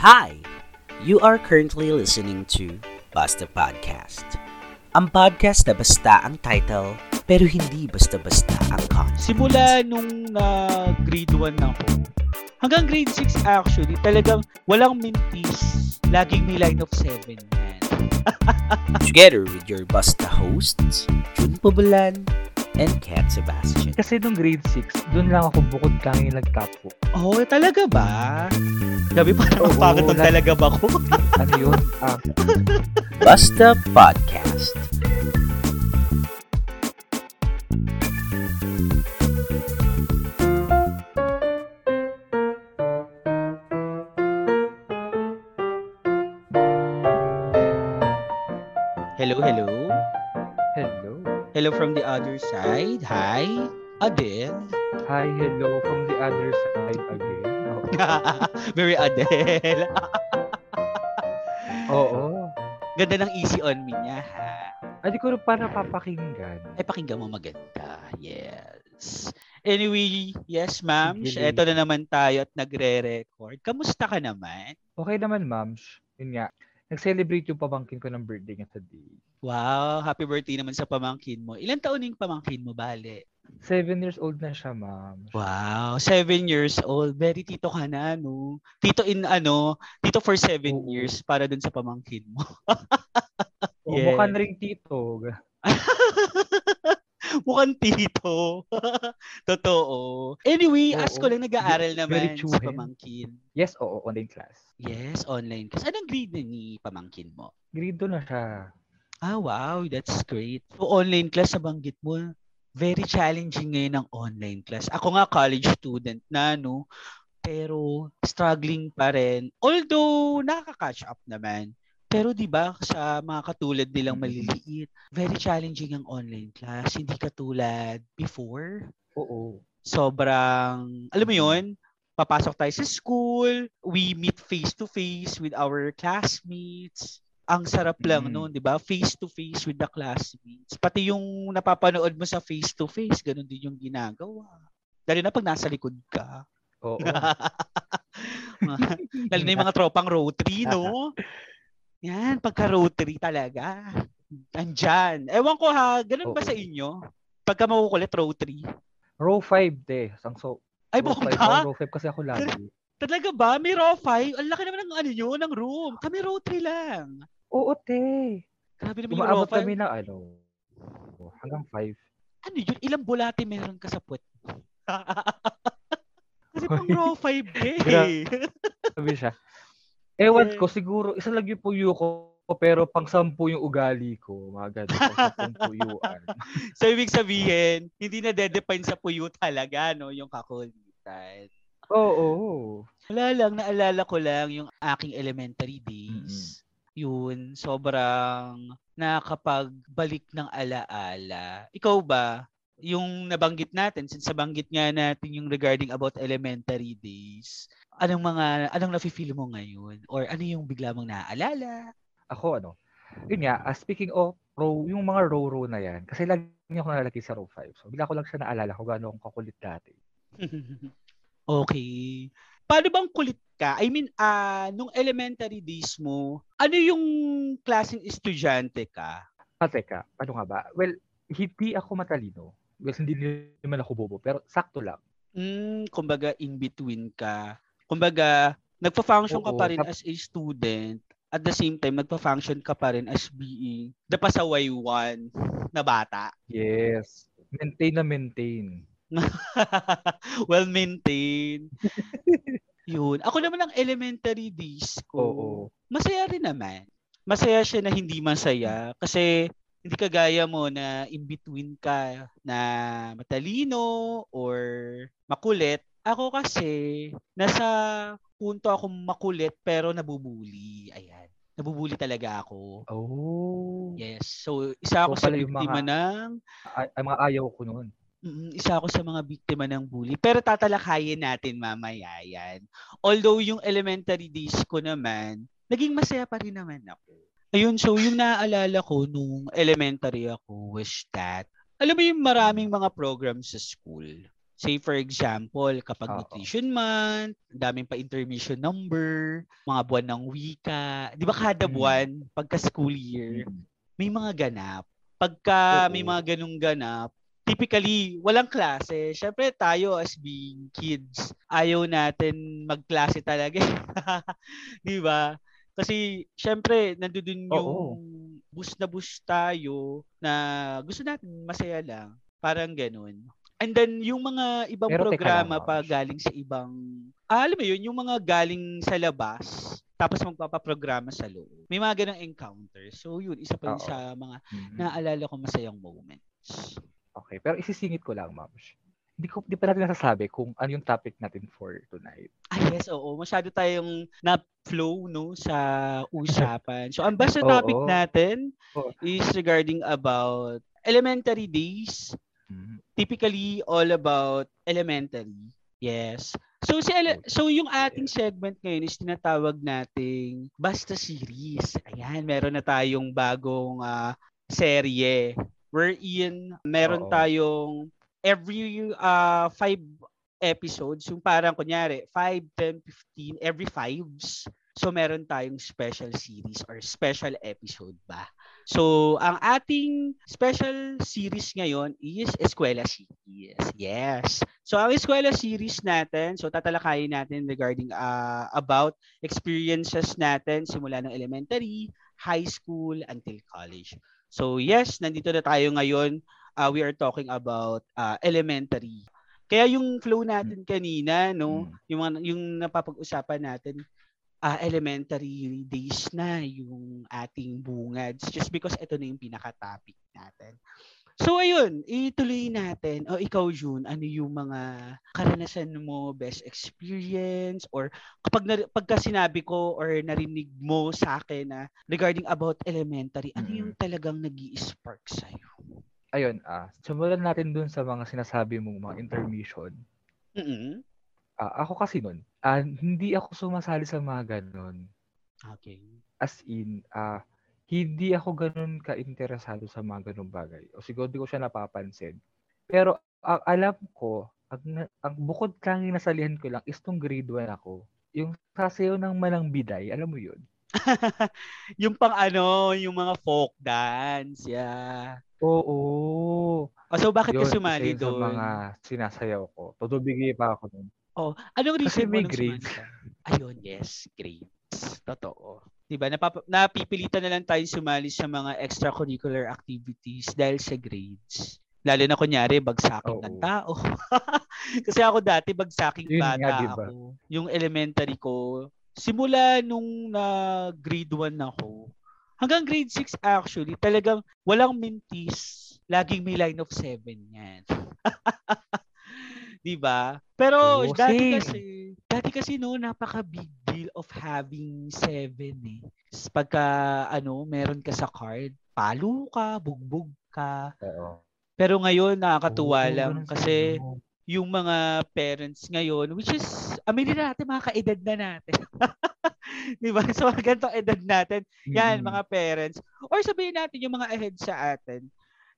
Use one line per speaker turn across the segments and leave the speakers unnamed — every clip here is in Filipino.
Hi! You are currently listening to Basta Podcast. Ang podcast na basta ang title, pero hindi basta-basta ang content.
Simula nung na grade 1 ako, hanggang grade 6 actually, talagang walang mintis. Laging may line of 7 yan.
Together with your basta hosts, Jun Pubulan and Kat Sebastian.
Kasi nung grade 6, doon lang ako bukod tangi nagtapo.
Oh, talaga ba? Gabi pa naman bakit nung
nag-
talaga ba ko?
Ano yun? Ah,
Basta Podcast.
Hello. From the other side. Hi, Adele.
Hi, hello from the other side again.
Very Adele.
Oo.
Ganda ng easy on me niya, ha?
Ay, ko rin pa napapakinggan.
Ay, pakinggan mo maganda. Yes. Anyway, yes, ma'am. Ito na naman tayo at nagre-record. Kamusta ka naman?
Okay naman, ma'ams. Yun nga. Nag-celebrate yung pamangkin ko ng birthday niya today.
Wow, happy birthday naman sa pamangkin mo. Ilan taon yung pamangkin mo, bale?
Seven years old na siya, ma'am.
Wow, seven years old. Very tito ka na, no? Tito in ano, tito for seven
Oo.
years para dun sa pamangkin mo.
Oo,
Yeah.
Mukha na rin tito.
Mukhang tito. Totoo. Anyway,
Oo.
ask ko lang, nag-aaral naman si pamangkin.
Yes, oo, online class.
Yes, online. Kasi anong grade na ni pamangkin mo?
Grade 2 na siya.
Ah, wow. That's great. So, online class, nabanggit mo, very challenging ngayon ang online class. Ako nga, college student na, no? Pero, struggling pa rin. Although, nakaka-catch up naman. Pero, di ba, sa mga katulad nilang maliliit, very challenging ang online class. Hindi katulad before.
Oo.
Sobrang, alam mo yon papasok tayo sa school, we meet face to face with our classmates. Ang sarap lang
Mm.
noon, 'di ba? Face to face with the classmates. Pati yung napapanood mo sa face to face, ganun din yung ginagawa. Lalo na pag nasa likod ka.
Oo.
Lalo na yung mga tropang rotary, no? Yan, pagka rotary talaga. Andyan. Ewan ko ha, ganun ba
Oo.
sa inyo? Pagka makukulit rotary.
row 5, te. Sangso.
Ay,
row
bongga?
5, ako, row 5 kasi ako lagi.
Talaga ba? May raw 5? Ang laki naman ng ano yun, ng room. Kami raw 3 lang.
Oo, te.
Grabe naman yung
Umaabot
5.
kami ng ano, hanggang 5.
Ano yun? Ilang bulate meron ka sa puwet? Kasi pang raw 5 eh.
Sabi siya. Ewan
Eh.
ko, siguro, isa lang yung puyo ko, pero pang sampu yung ugali ko. Mga ganun, pang sampung puyuan.
so, ibig sabihin, hindi na dedepend sa puyo talaga, no? Yung kakulitan.
Oo.
Wala lang, naalala ko lang yung aking elementary days. Yun, sobrang nakapagbalik ng alaala. Ikaw ba, yung nabanggit natin, since nabanggit nga natin yung regarding about elementary days, anong mga, anong nafe-feel mo ngayon? Or ano yung bigla mong naaalala?
Ako, ano, yun nga, ah, speaking of row, yung mga row-row na yan, kasi lagi ako nalalaki sa row 5. So, bigla ko lang siya naalala kung gaano akong kakulit dati.
okay. Paano bang kulit ka? I mean, ah nung elementary days mo, ano yung klaseng estudyante ka?
Ah, teka, ano nga ba? Well, hindi ako matalino. Well, hindi naman ako bobo, pero sakto lang.
Mm, kumbaga in between ka. Kumbaga, nagpa-function ka pa rin
tap-
as a student. At the same time, nagpa-function ka pa rin as being the pasaway one na bata.
Yes. Maintain na maintain.
well maintained. Yun. Ako naman ang elementary days ko.
Oo.
Masaya rin naman. Masaya siya na hindi masaya kasi hindi kagaya mo na in between ka na matalino or makulit. Ako kasi nasa punto akong makulit pero nabubuli. Ayan. Nabubuli talaga ako.
Oh.
Yes. So isa ako
So,
sa biktima
mga-
ng
Ay, ay, mga ayaw ko noon.
Mm, isa ako sa mga biktima ng bully. Pero tatalakayin natin mamaya yan. Although yung elementary days ko naman, naging masaya pa rin naman ako. Ayun, so yung naaalala ko nung elementary ako was that, alam mo yung maraming mga programs sa school. Say for example, kapag
Oo.
nutrition month, daming pa intermission number, mga buwan ng wika. Di ba kada
Mm.
buwan, pagka school year,
Mm.
may mga ganap. Pagka may mga ganung ganap, typically, walang klase. Siyempre, tayo as being kids, ayaw natin magklase talaga. Di ba? Kasi, siyempre, nandun yung
Oo.
bus na bus tayo na gusto natin masaya lang. Parang ganun. And then, yung mga ibang
Pero
programa
lang,
pa galing sa ibang, ah, alam mo yun, yung mga galing sa labas, tapos magpapaprograma sa loob. May mga ganang encounters. So, yun, isa pa yun
Oo.
sa mga
Mm.
naaalala ko masayang moments.
Okay, pero isisingit ko lang, ma'am. Hindi ko di pa natin nasasabi kung ano yung topic natin for tonight.
Ah, yes, oo. Masyado tayong na-flow, no, sa usapan. So, ang basta
Oo.
topic natin
Oo.
is regarding about elementary days.
Mm.
Typically, all about elementary. Yes. So, si ele- so yung ating segment ngayon is tinatawag nating Basta Series. Ayan, meron na tayong bagong ah, serye wherein meron
Oo.
tayong every uh, five episodes, yung parang kunyari, 5, 10, 15, every fives. So meron tayong special series or special episode ba. So ang ating special series ngayon is Eskwela Series. Yes. So ang Eskwela Series natin, so tatalakayin natin regarding uh, about experiences natin simula ng elementary, high school, until college. So yes, nandito na tayo ngayon. Uh, we are talking about uh, elementary. Kaya yung flow natin kanina, no,
Mm.
yung mga, yung napapag-usapan natin, ah elementary days na yung ating bungads just because ito na yung pinaka-topic natin. So ayun, ituloy natin. O ikaw June, ano yung mga karanasan mo, best experience or kapag na, pagka sinabi ko or narinig mo sa akin na regarding about elementary, ano yung talagang nag-i-spark sa
Ayun, ah, simulan natin dun sa mga sinasabi mong mga intermission.
Mm.
Ah, ako kasi nun, ah, hindi ako sumasali sa mga ganon.
Okay.
As in, ah, hindi ako ganun ka-interesado sa mga ganung bagay. O siguro di ko siya napapansin. Pero ang alam ko, ang, ang bukod lang yung nasalihan ko lang is tong grade 1 ako. Yung sasayaw ng manang biday, alam mo yun?
yung pang ano, yung mga folk dance, yeah.
Oo.
O, so bakit
Yun,
ka sumali doon?
mga sinasayaw ko. Tutubigi pa ako nun.
Oh, anong
Kasi
reason mo
may grades.
Ayun, yes, grades. Totoo. 'Di ba? Napap- napipilitan na lang tayo sumali sa mga extracurricular activities dahil sa grades. Lalo na kunyari, bagsaking ng
Oo.
tao. Kasi ako dati, bagsaking
Yun nga,
bata
diba?
ako. Yung elementary ko, simula nung na grade 1 ako, hanggang grade 6 actually, talagang walang mintis. Laging may line of 7 yan. 'Di ba? Pero
Oo,
dati
same.
kasi, dati kasi no, napaka big deal of having 7 eh. Pagka ano, meron ka sa card, palo ka, bugbog ka.
Oo.
Pero ngayon nakakatuwa
Oo,
lang kasi
ano.
yung mga parents ngayon, which is, aminin natin, mga kaedad na natin. Di ba? So, ganitong edad natin, yan,
Mm-mm.
mga parents. Or sabihin natin yung mga ahead sa atin,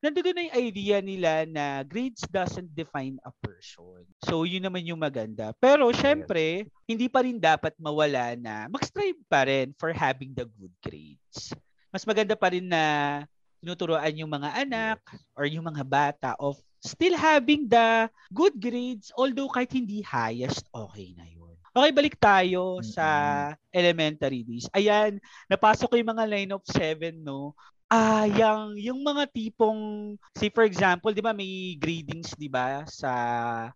nandun na yung idea nila na grades doesn't define a person. So, yun naman yung maganda. Pero, syempre, hindi pa rin dapat mawala na mag-strive pa rin for having the good grades. Mas maganda pa rin na tinuturuan yung mga anak or yung mga bata of still having the good grades although kahit hindi highest, okay na yun. Okay, balik tayo sa elementary days. Ayan, napasok ko yung mga line of seven, no? Ah, yung, yung mga tipong, say for example, di ba may gradings, di ba, sa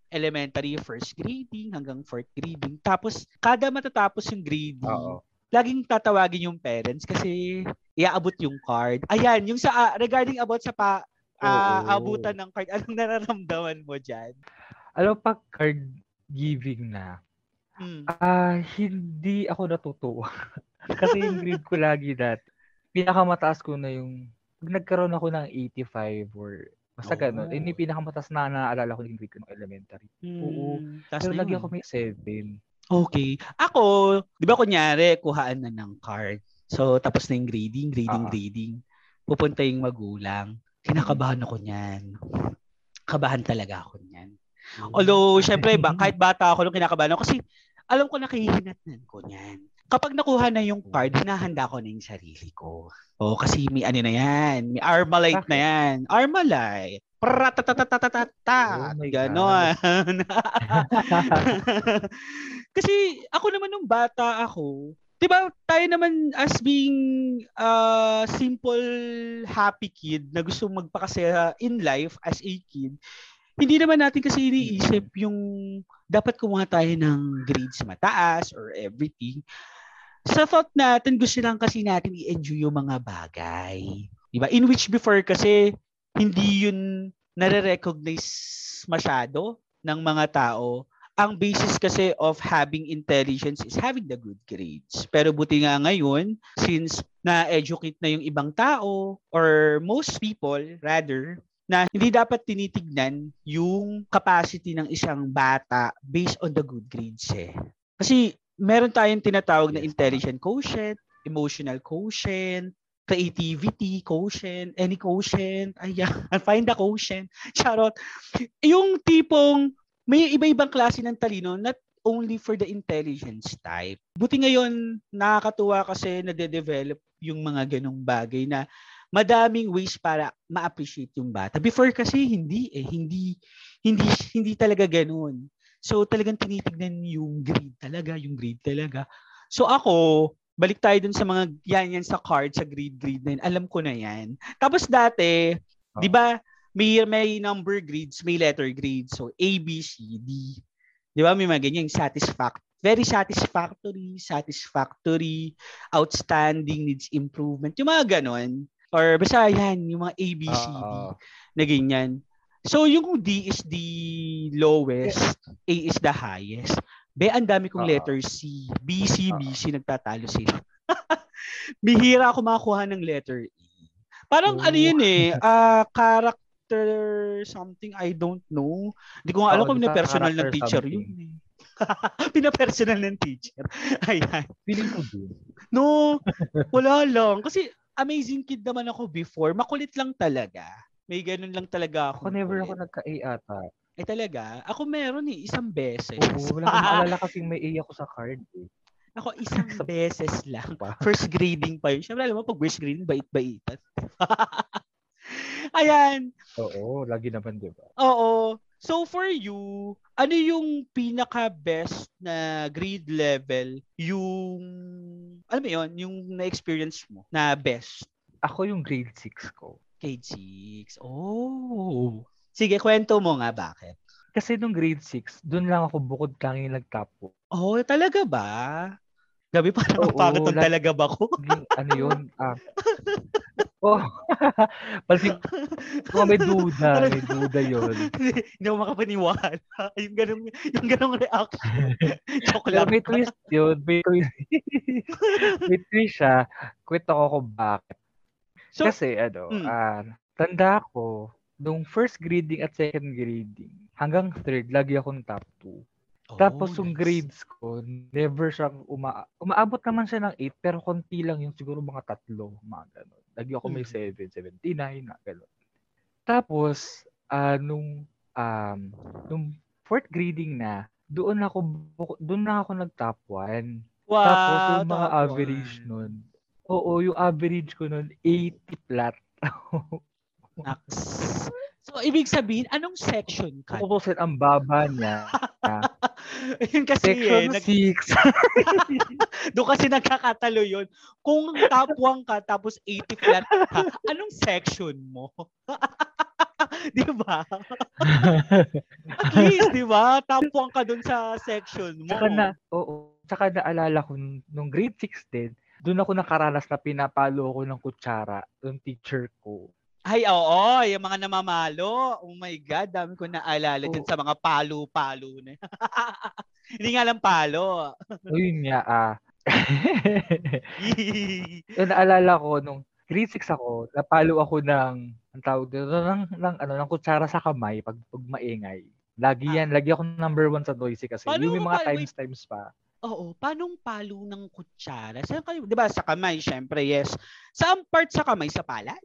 elementary, first grading hanggang fourth grading. Tapos, kada matatapos yung grading,
Oo.
laging tatawagin yung parents kasi iaabot yung card. Ayan, yung sa ah, regarding about sa pa
Oo.
abutan ng card, anong nararamdaman mo diyan?
Alam pag card giving na,
Mm.
ah, hindi ako natutuwa. Kasi yung grade ko lagi dati, pinakamataas ko na yung, pag nagkaroon ako ng 85 or basta
Oo.
ganun, yun yung pinakamataas na naaalala ko yung grade ko ng elementary. Oo.
Mm, taas
Pero lagi ako may 7.
Okay. Ako, 'di ba kunyari kuhaan na ng card. So tapos na yung grading, grading,
Ah.
grading. Pupunta yung magulang. Kinakabahan ako niyan. Kabahan talaga ako niyan. Although, syempre, ba, kahit bata ako nung kinakabahan ako, kasi alam ko na kahihinatnan ko niyan. Kapag nakuha na yung card, hinahanda ko na yung sarili ko. Oh, kasi may ano na yan, may Armalite na yan. Armalite. Pratatatatatatata.
Oh
Ganon. kasi ako naman nung bata ako, 'di ba tayo naman as being uh, simple happy kid na gusto magpakasaya in life as a kid, hindi naman natin kasi iniisip yung dapat kumuha tayo ng grades mataas or everything. Sa thought natin, gusto lang kasi natin i-enjoy yung mga bagay. Diba? In which before kasi, hindi yun nare-recognize masyado ng mga tao. Ang basis kasi of having intelligence is having the good grades. Pero buti nga ngayon, since na-educate na yung ibang tao or most people rather, na hindi dapat tinitignan yung capacity ng isang bata based on the good grades eh. Kasi meron tayong tinatawag na intelligent quotient, emotional quotient, creativity quotient, any quotient, ayan, find the quotient, charot. Yung tipong may iba-ibang klase ng talino not only for the intelligence type. Buti ngayon, nakakatuwa kasi nade-develop yung mga ganong bagay na madaming ways para ma-appreciate yung bata. Before kasi hindi eh, hindi hindi hindi talaga ganoon. So talagang tinitignan yung grade talaga, yung grade talaga. So ako, balik tayo dun sa mga yan yan sa card sa grade grade na yun. Alam ko na yan. Tapos dati, oh. 'di ba, may may number grades, may letter grades. So A, B, C, D. 'Di ba? May mga ganyan satisfact very satisfactory, satisfactory, outstanding, needs improvement. Yung mga ganon. Or basta yan, yung mga A, B, C, D uh, na ganyan. So yung D is the lowest, A is the highest. Be, ang dami kong uh, letter C. B, C, B, C, nagtatalo sila. Bihira ako makakuha ng letter E. Parang oh. ano yun eh, uh, character character something I don't know. Hindi ko nga alam oh, kung personal ng teacher something. yun. Eh. Pina-personal ng teacher. Ayan.
Feeling ko din.
No, wala lang. Kasi amazing kid naman ako before. Makulit lang talaga. May ganun lang talaga ako.
Ako never ako nagka-A ata.
Eh talaga? Ako meron eh, isang beses.
Oo, wala akong maalala kasing may A ako sa card eh.
Ako isang beses lang. First grading pa yun. Siyempre alam mo, pag first grading, bait-baitan. Ayan.
Oo, lagi naman, di ba?
Oo. So for you, ano yung pinaka-best na grade level yung, alam mo yun, yung na-experience mo na best?
Ako yung grade 6 ko.
Grade 6. Oh. Sige, kwento mo nga bakit.
Kasi nung grade 6, doon lang ako bukod tanging nagtapo.
Oh, talaga ba? Gabi pa na mapagod talaga ba ko?
ano yun? Ah, Oh. Pansin ko may duda, may duda yun.
Hindi ako makapaniwala. Yung ganong, yung ganong reaction.
Joke lang. may twist yun. May twist. may twist siya. Kwento ko kung bakit. So, Kasi ano, mm. uh, tanda ko, nung first grading at second grading, hanggang third, lagi akong top 2. Oh, Tapos yung nice. grades ko, never siyang uma umaabot naman siya ng 8 pero konti lang yung siguro mga tatlo, mga ganun. Lagi ako may 7, mm. 79 na ganun. Tapos uh, nung um nung fourth grading na, doon ako doon na ako nag top 1. Wow, Tapos yung mga average one. nun. Oo, yung average ko nun 80 flat.
Nax. So, ibig sabihin, anong section ka?
Ako po, ang baba niya.
yun kasi
Section
eh. 6. Doon kasi nagkakatalo yun. Kung top 1 ka, tapos 80 flat ka, anong section mo? di ba? At least, di ba? Top 1 ka doon sa section mo.
Tsaka na, oo. Tsaka naalala ko, nung grade 6 din, doon ako nakaranas na pinapalo ako ng kutsara, yung teacher ko.
Ay, oo, yung mga namamalo. Oh my God, dami ko naalala oh. dyan sa mga palo-palo na. Hindi nga lang palo.
Ayun nga, ah. yung naalala ko, nung grade 6 ako, napalo ako ng, ang tawag dito, ng, ng, ano, ng kutsara sa kamay pag, pag maingay. Lagi ah. yan, ah. lagi ako number one sa Doisy kasi. Paano yung mga times-times pa.
Oo, paanong palo ng kutsara? Saan kayo, 'di ba, sa kamay, syempre, yes. Saan part sa kamay sa palad?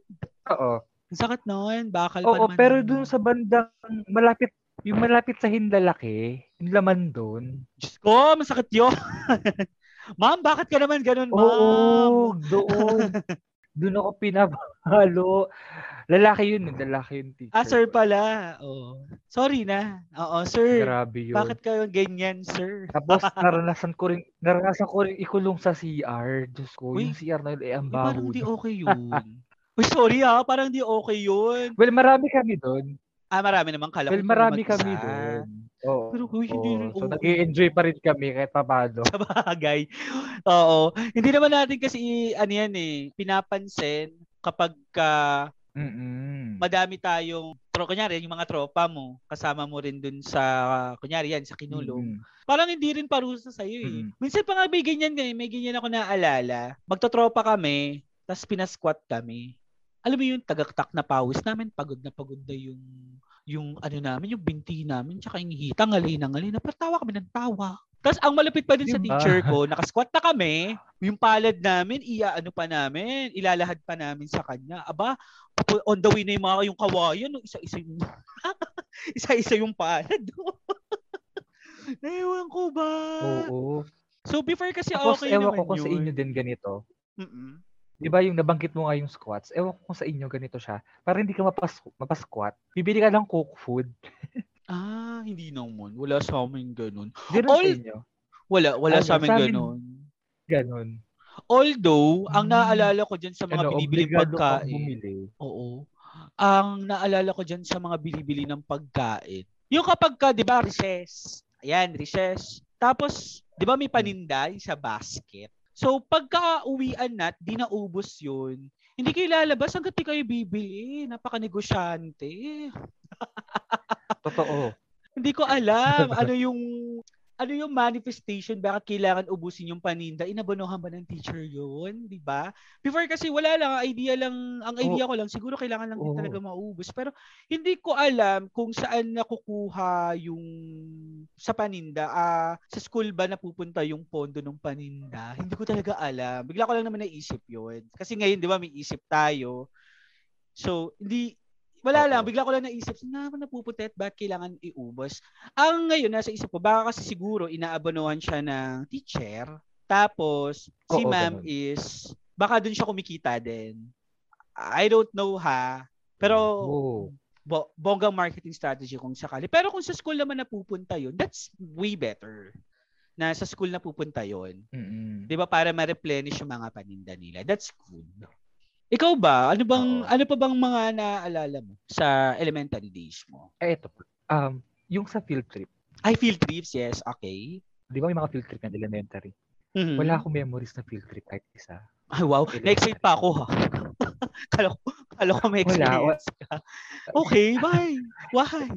Oo.
Ang sakit noon, bakal
pa Oo, naman. pero dun sa bandang malapit Yung malapit sa hindalaki, yung laman doon.
Diyos ko, masakit yun. ma'am, bakit ka naman ganun, ma'am?
Oo, doon. doon ako pinapalo. Lalaki yun, eh, lalaki yung teacher.
Ah, sir pala. Oh. Sorry na. Oo, sir.
Grabe yun.
Bakit kayo ganyan, sir?
Tapos naranasan ko rin, naranasan ko rin ikulong sa CR. Diyos ko,
Uy.
yung CR na yun, eh, ang
Uy, parang
baho.
di okay yun. Uy, sorry ha. Parang di okay yun.
Well, marami kami doon.
Ah, marami naman. Kala
Well, marami kami doon. Oo.
Pero uy, hindi rin
So,
okay.
nag-i-enjoy pa rin kami kahit papado.
sa bagay. Oo. Hindi naman natin kasi, ano yan eh, pinapansin kapag ka
Mm-mm.
madami tayong, tro, kunyari, yung mga tropa mo, kasama mo rin dun sa, kunyari yan, sa kinulong.
Mm-mm.
Parang hindi rin parusa sa'yo eh.
Mm.
Minsan pa nga may ganyan ganyan, may ganyan ako naalala. Magtotropa kami, tapos pinasquat kami. Alam mo yung tagaktak na pawis namin, pagod na pagod na yung yung ano namin, yung binti namin, tsaka yung hita, ngali na ngali, napatawa kami ng tawa. Tapos ang malapit pa din sa
Diba?
teacher ko, nakasquat na kami, yung palad namin, iya ano pa namin, ilalahad pa namin sa kanya. Aba, on the way na yung mga yung kawayan, no? isa-isa yung isa-isa yung palad. Naiwan ko ba?
Oo.
So before kasi
Tapos,
okay
ewan
naman
ko kung
yun.
sa inyo din ganito.
Mm-mm.
Di ba yung nabanggit mo nga yung squats? Ewan ko kung sa inyo ganito siya. Para hindi ka mapas mapas-squat, bibili ka ng cook food.
Ah, hindi naman. Wala sa amin ganun.
Ganun
All-
sa inyo.
Wala, wala
Ano,
sa amin
sa amin-
ganun.
Ganun.
Although, ang
Hmm.
naalala ko dyan sa mga
Ano, kang
pagkain. Oo. Ang naalala ko dyan sa mga binibili ng pagkain. Yung kapag ka, di ba, recess. Ayan, recess. Tapos, di ba may paninda yung sa basket. So, pagka uwian na, di naubos yun, hindi kayo lalabas hanggat di kayo bibili. Napaka-negosyante.
Totoo.
Hindi ko alam ano yung ano yung manifestation? Bakit kailangan ubusin yung paninda? Inabonohan ba ng teacher yun? Di ba? Before kasi wala lang. Ang idea lang ang idea ko lang siguro kailangan lang din
Oo.
talaga maubos. Pero hindi ko alam kung saan nakukuha yung sa paninda. Ah sa school ba napupunta yung pondo ng paninda? Hindi ko talaga alam. Bigla ko lang naman naisip yun. Kasi ngayon di ba may isip tayo. So hindi wala
Oo.
lang, bigla ko lang naisip, saan naman napupunta at bakit kailangan iubos? Ang ngayon, nasa isip ko, baka kasi siguro inaabonohan siya ng teacher, tapos si
Oo,
ma'am
ganun.
is, baka dun siya kumikita din. I don't know ha, pero bo- bonggang marketing strategy kung sakali. Pero kung sa school naman napupunta yun, that's way better. Na sa school napupunta yun.
Mm-mm.
'Di ba para ma-replenish yung mga paninda nila. That's good. Ikaw ba? Ano bang
Oo.
ano pa bang mga naaalala mo sa elementary days mo?
Eh, ito. Um, yung sa field trip.
Ay, field trips, yes. Okay.
Di ba may mga field trip ng elementary?
Mhm.
Wala akong memories na field trip kahit isa.
Ay, wow. Na-excite pa ako ha. kala ko, kala ko may
Wala,
experience ka. Okay, bye. Why?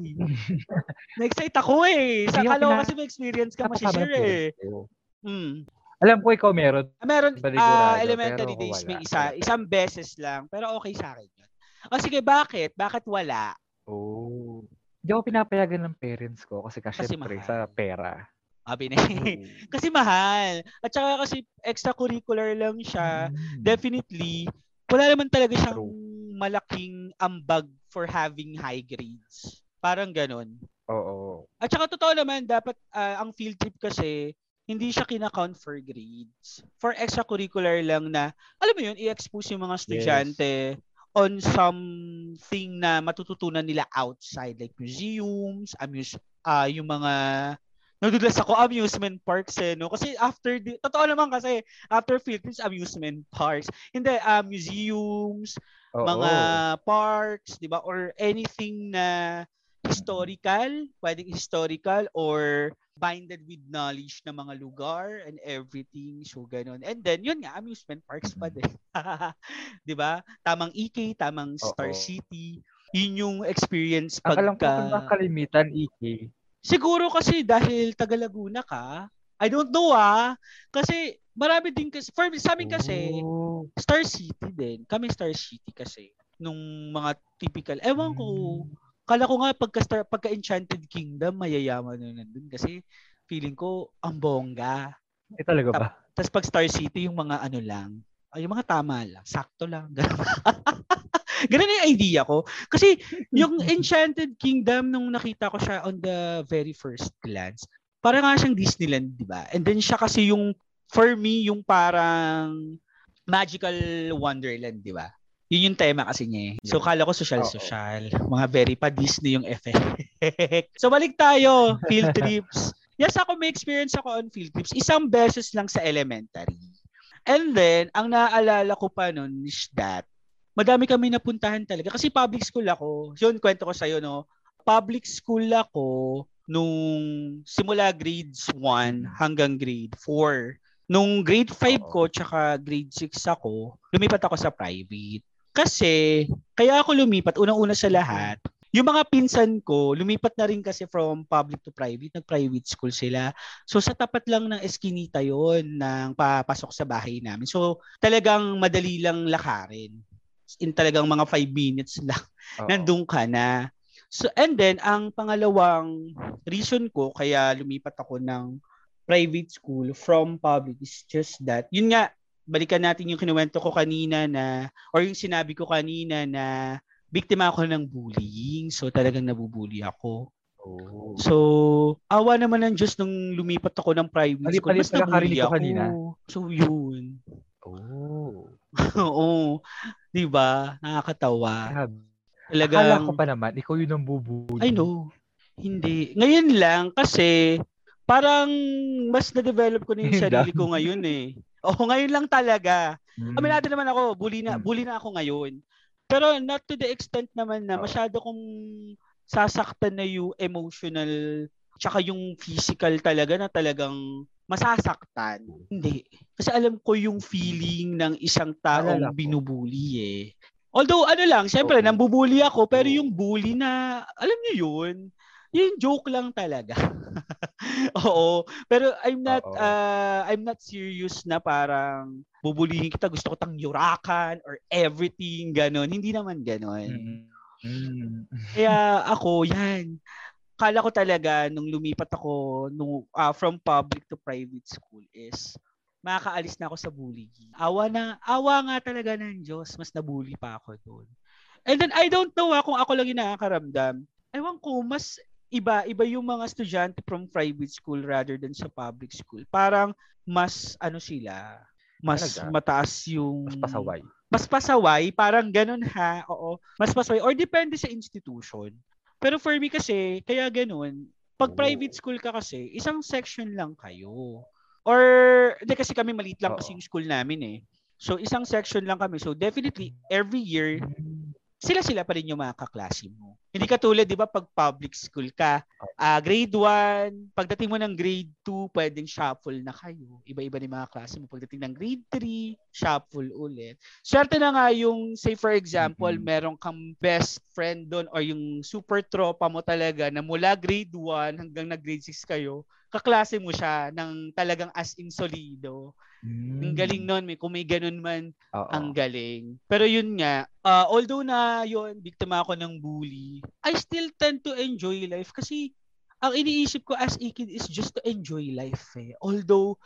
Na-excite ako eh. Sa
Hindi ako
kala ko
pina-
kasi may experience ka
Napakama ng
eh.
parents ko.
Hmm.
Alam ko ikaw meron.
Ah, Meron, ah, elementary days, may isa, isang beses lang. Pero okay sa akin yun. O sige, bakit? Bakit wala?
Oh. Hindi ako pinapayagan ng parents ko kasi, kasi syempre
mahal.
sa pera.
Sabi na. kasi mahal. At saka kasi extracurricular lang siya.
Mm.
Definitely, wala naman talaga siyang
True.
malaking ambag for having high grades. Parang ganon.
Oo.
At saka totoo naman, dapat ah, ang field trip kasi, hindi siya kinakount for grades. For extracurricular lang na, alam mo yun, i-expose yung mga estudyante on something na matututunan nila outside like museums, amuse, ah yung mga nadulas ako amusement parks eh no kasi after the, totoo naman kasi after field trips amusement parks hindi ah museums
Oo.
mga parks, 'di ba? Or anything na historical, pwedeng historical or binded with knowledge na mga lugar and everything. So ganun. And then yun nga amusement parks pa din. 'Di ba? Tamang EK, tamang Star
Oo.
City. Yun yung experience
ko
pagka
kung ang kalimitan, EK.
Siguro kasi dahil taga Laguna ka, I don't know ah. Kasi marami din kasi for sa amin kasi
Oh.
Star City din. Kami Star City kasi nung mga typical. Ewan ko.
Mm.
Kala ko nga pagka Star, pagka Enchanted Kingdom mayayaman na nandun kasi feeling ko ang bongga.
Eh talaga ba?
Tapos pag Star City yung mga ano lang, ay yung mga tama lang, sakto lang. Ganun yung idea ko. Kasi yung Enchanted Kingdom, nung nakita ko siya on the very first glance, parang nga siyang Disneyland, di ba? And then siya kasi yung, for me, yung parang magical wonderland, di ba? Yun yung tema kasi niya eh. So, kala ko social-social. Mga very pa Disney yung effect. so, balik tayo. Field trips. Yes, ako may experience ako on field trips. Isang beses lang sa elementary. And then, ang naaalala ko pa nun is that, madami kami napuntahan talaga. Kasi public school ako. Yun, kwento ko sa'yo, no? Public school ako nung simula grades 1 hanggang grade 4. Nung grade 5 ko, tsaka grade 6 ako, lumipat ako sa private. Kasi, kaya ako lumipat, unang-una sa lahat, yung mga pinsan ko, lumipat na rin kasi from public to private, nag-private school sila. So sa tapat lang ng eskinita yon ng papasok sa bahay namin. So talagang madali lang lakarin. In talagang mga 5 minutes lang, Uh-oh. nandun ka na. So and then ang pangalawang reason ko kaya lumipat ako ng private school from public is just that yun nga balikan natin yung kinuwento ko kanina na or yung sinabi ko kanina na biktima ako ng bullying. So talagang nabubully ako. Oh. So, awa naman ng Diyos nung lumipat ako ng private
school. Mas nabully ako. Kanina.
So, yun.
Oh.
Oo. Di ba? Nakakatawa.
Talagang... Akala ko pa naman, ikaw yun ang bubuli.
I know. Hindi. Ngayon lang kasi parang mas na-develop ko na yung sarili ko ngayon eh. Oo, ngayon lang talaga. Mm. Aminado naman ako, bully na, mm. bully na ako ngayon. Pero not to the extent naman na masyado kong sasaktan na yung emotional tsaka yung physical talaga na talagang masasaktan. Hindi. Kasi alam ko yung feeling ng isang taong binubuli eh. Although ano lang, syempre okay. nambubuli ako pero yung bully na alam niyo yun, yung joke lang talaga. Oo. Pero I'm not Uh-oh. uh, I'm not serious na parang bubulihin kita, gusto ko tang yurakan or everything ganon. Hindi naman ganon. Mm-hmm. Kaya ako, yan. Kala ko talaga nung lumipat ako nung uh, from public to private school is makakaalis na ako sa bullying. Awa na, awa nga talaga ng Diyos, mas nabully pa ako doon. And then I don't know ha, kung ako lang yung nakakaramdam. Ewan ko, mas iba iba yung mga estudyante from private school rather than sa public school. Parang mas ano sila, mas Talaga? mataas yung
mas pasaway.
Mas pasaway, parang ganun ha. Oo, mas pasaway or depende sa institution. Pero for me kasi, kaya ganun, pag oh. private school ka kasi, isang section lang kayo. Or, hindi kasi kami maliit lang Oo. kasi yung school namin eh. So, isang section lang kami. So, definitely, every year, sila-sila pa rin yung mga kaklase mo. Hindi katulad, di ba, pag public school ka, uh, grade 1, pagdating mo ng grade 2, pwedeng shuffle na kayo. Iba-iba ni mga klase mo. Pagdating ng grade 3, shuffle ulit. Swerte na nga yung, say for example, mm-hmm. meron kang best friend doon or yung super tropa mo talaga na mula grade 1 hanggang na grade 6 kayo, kaklase mo siya ng talagang as in solido. Mm. Ang galing nun, may kung may ganun man, Oo. ang galing. Pero yun nga, uh, although na yun, biktima ako ng bully, I still tend to enjoy life kasi ang iniisip ko as a kid is just to enjoy life eh. Although,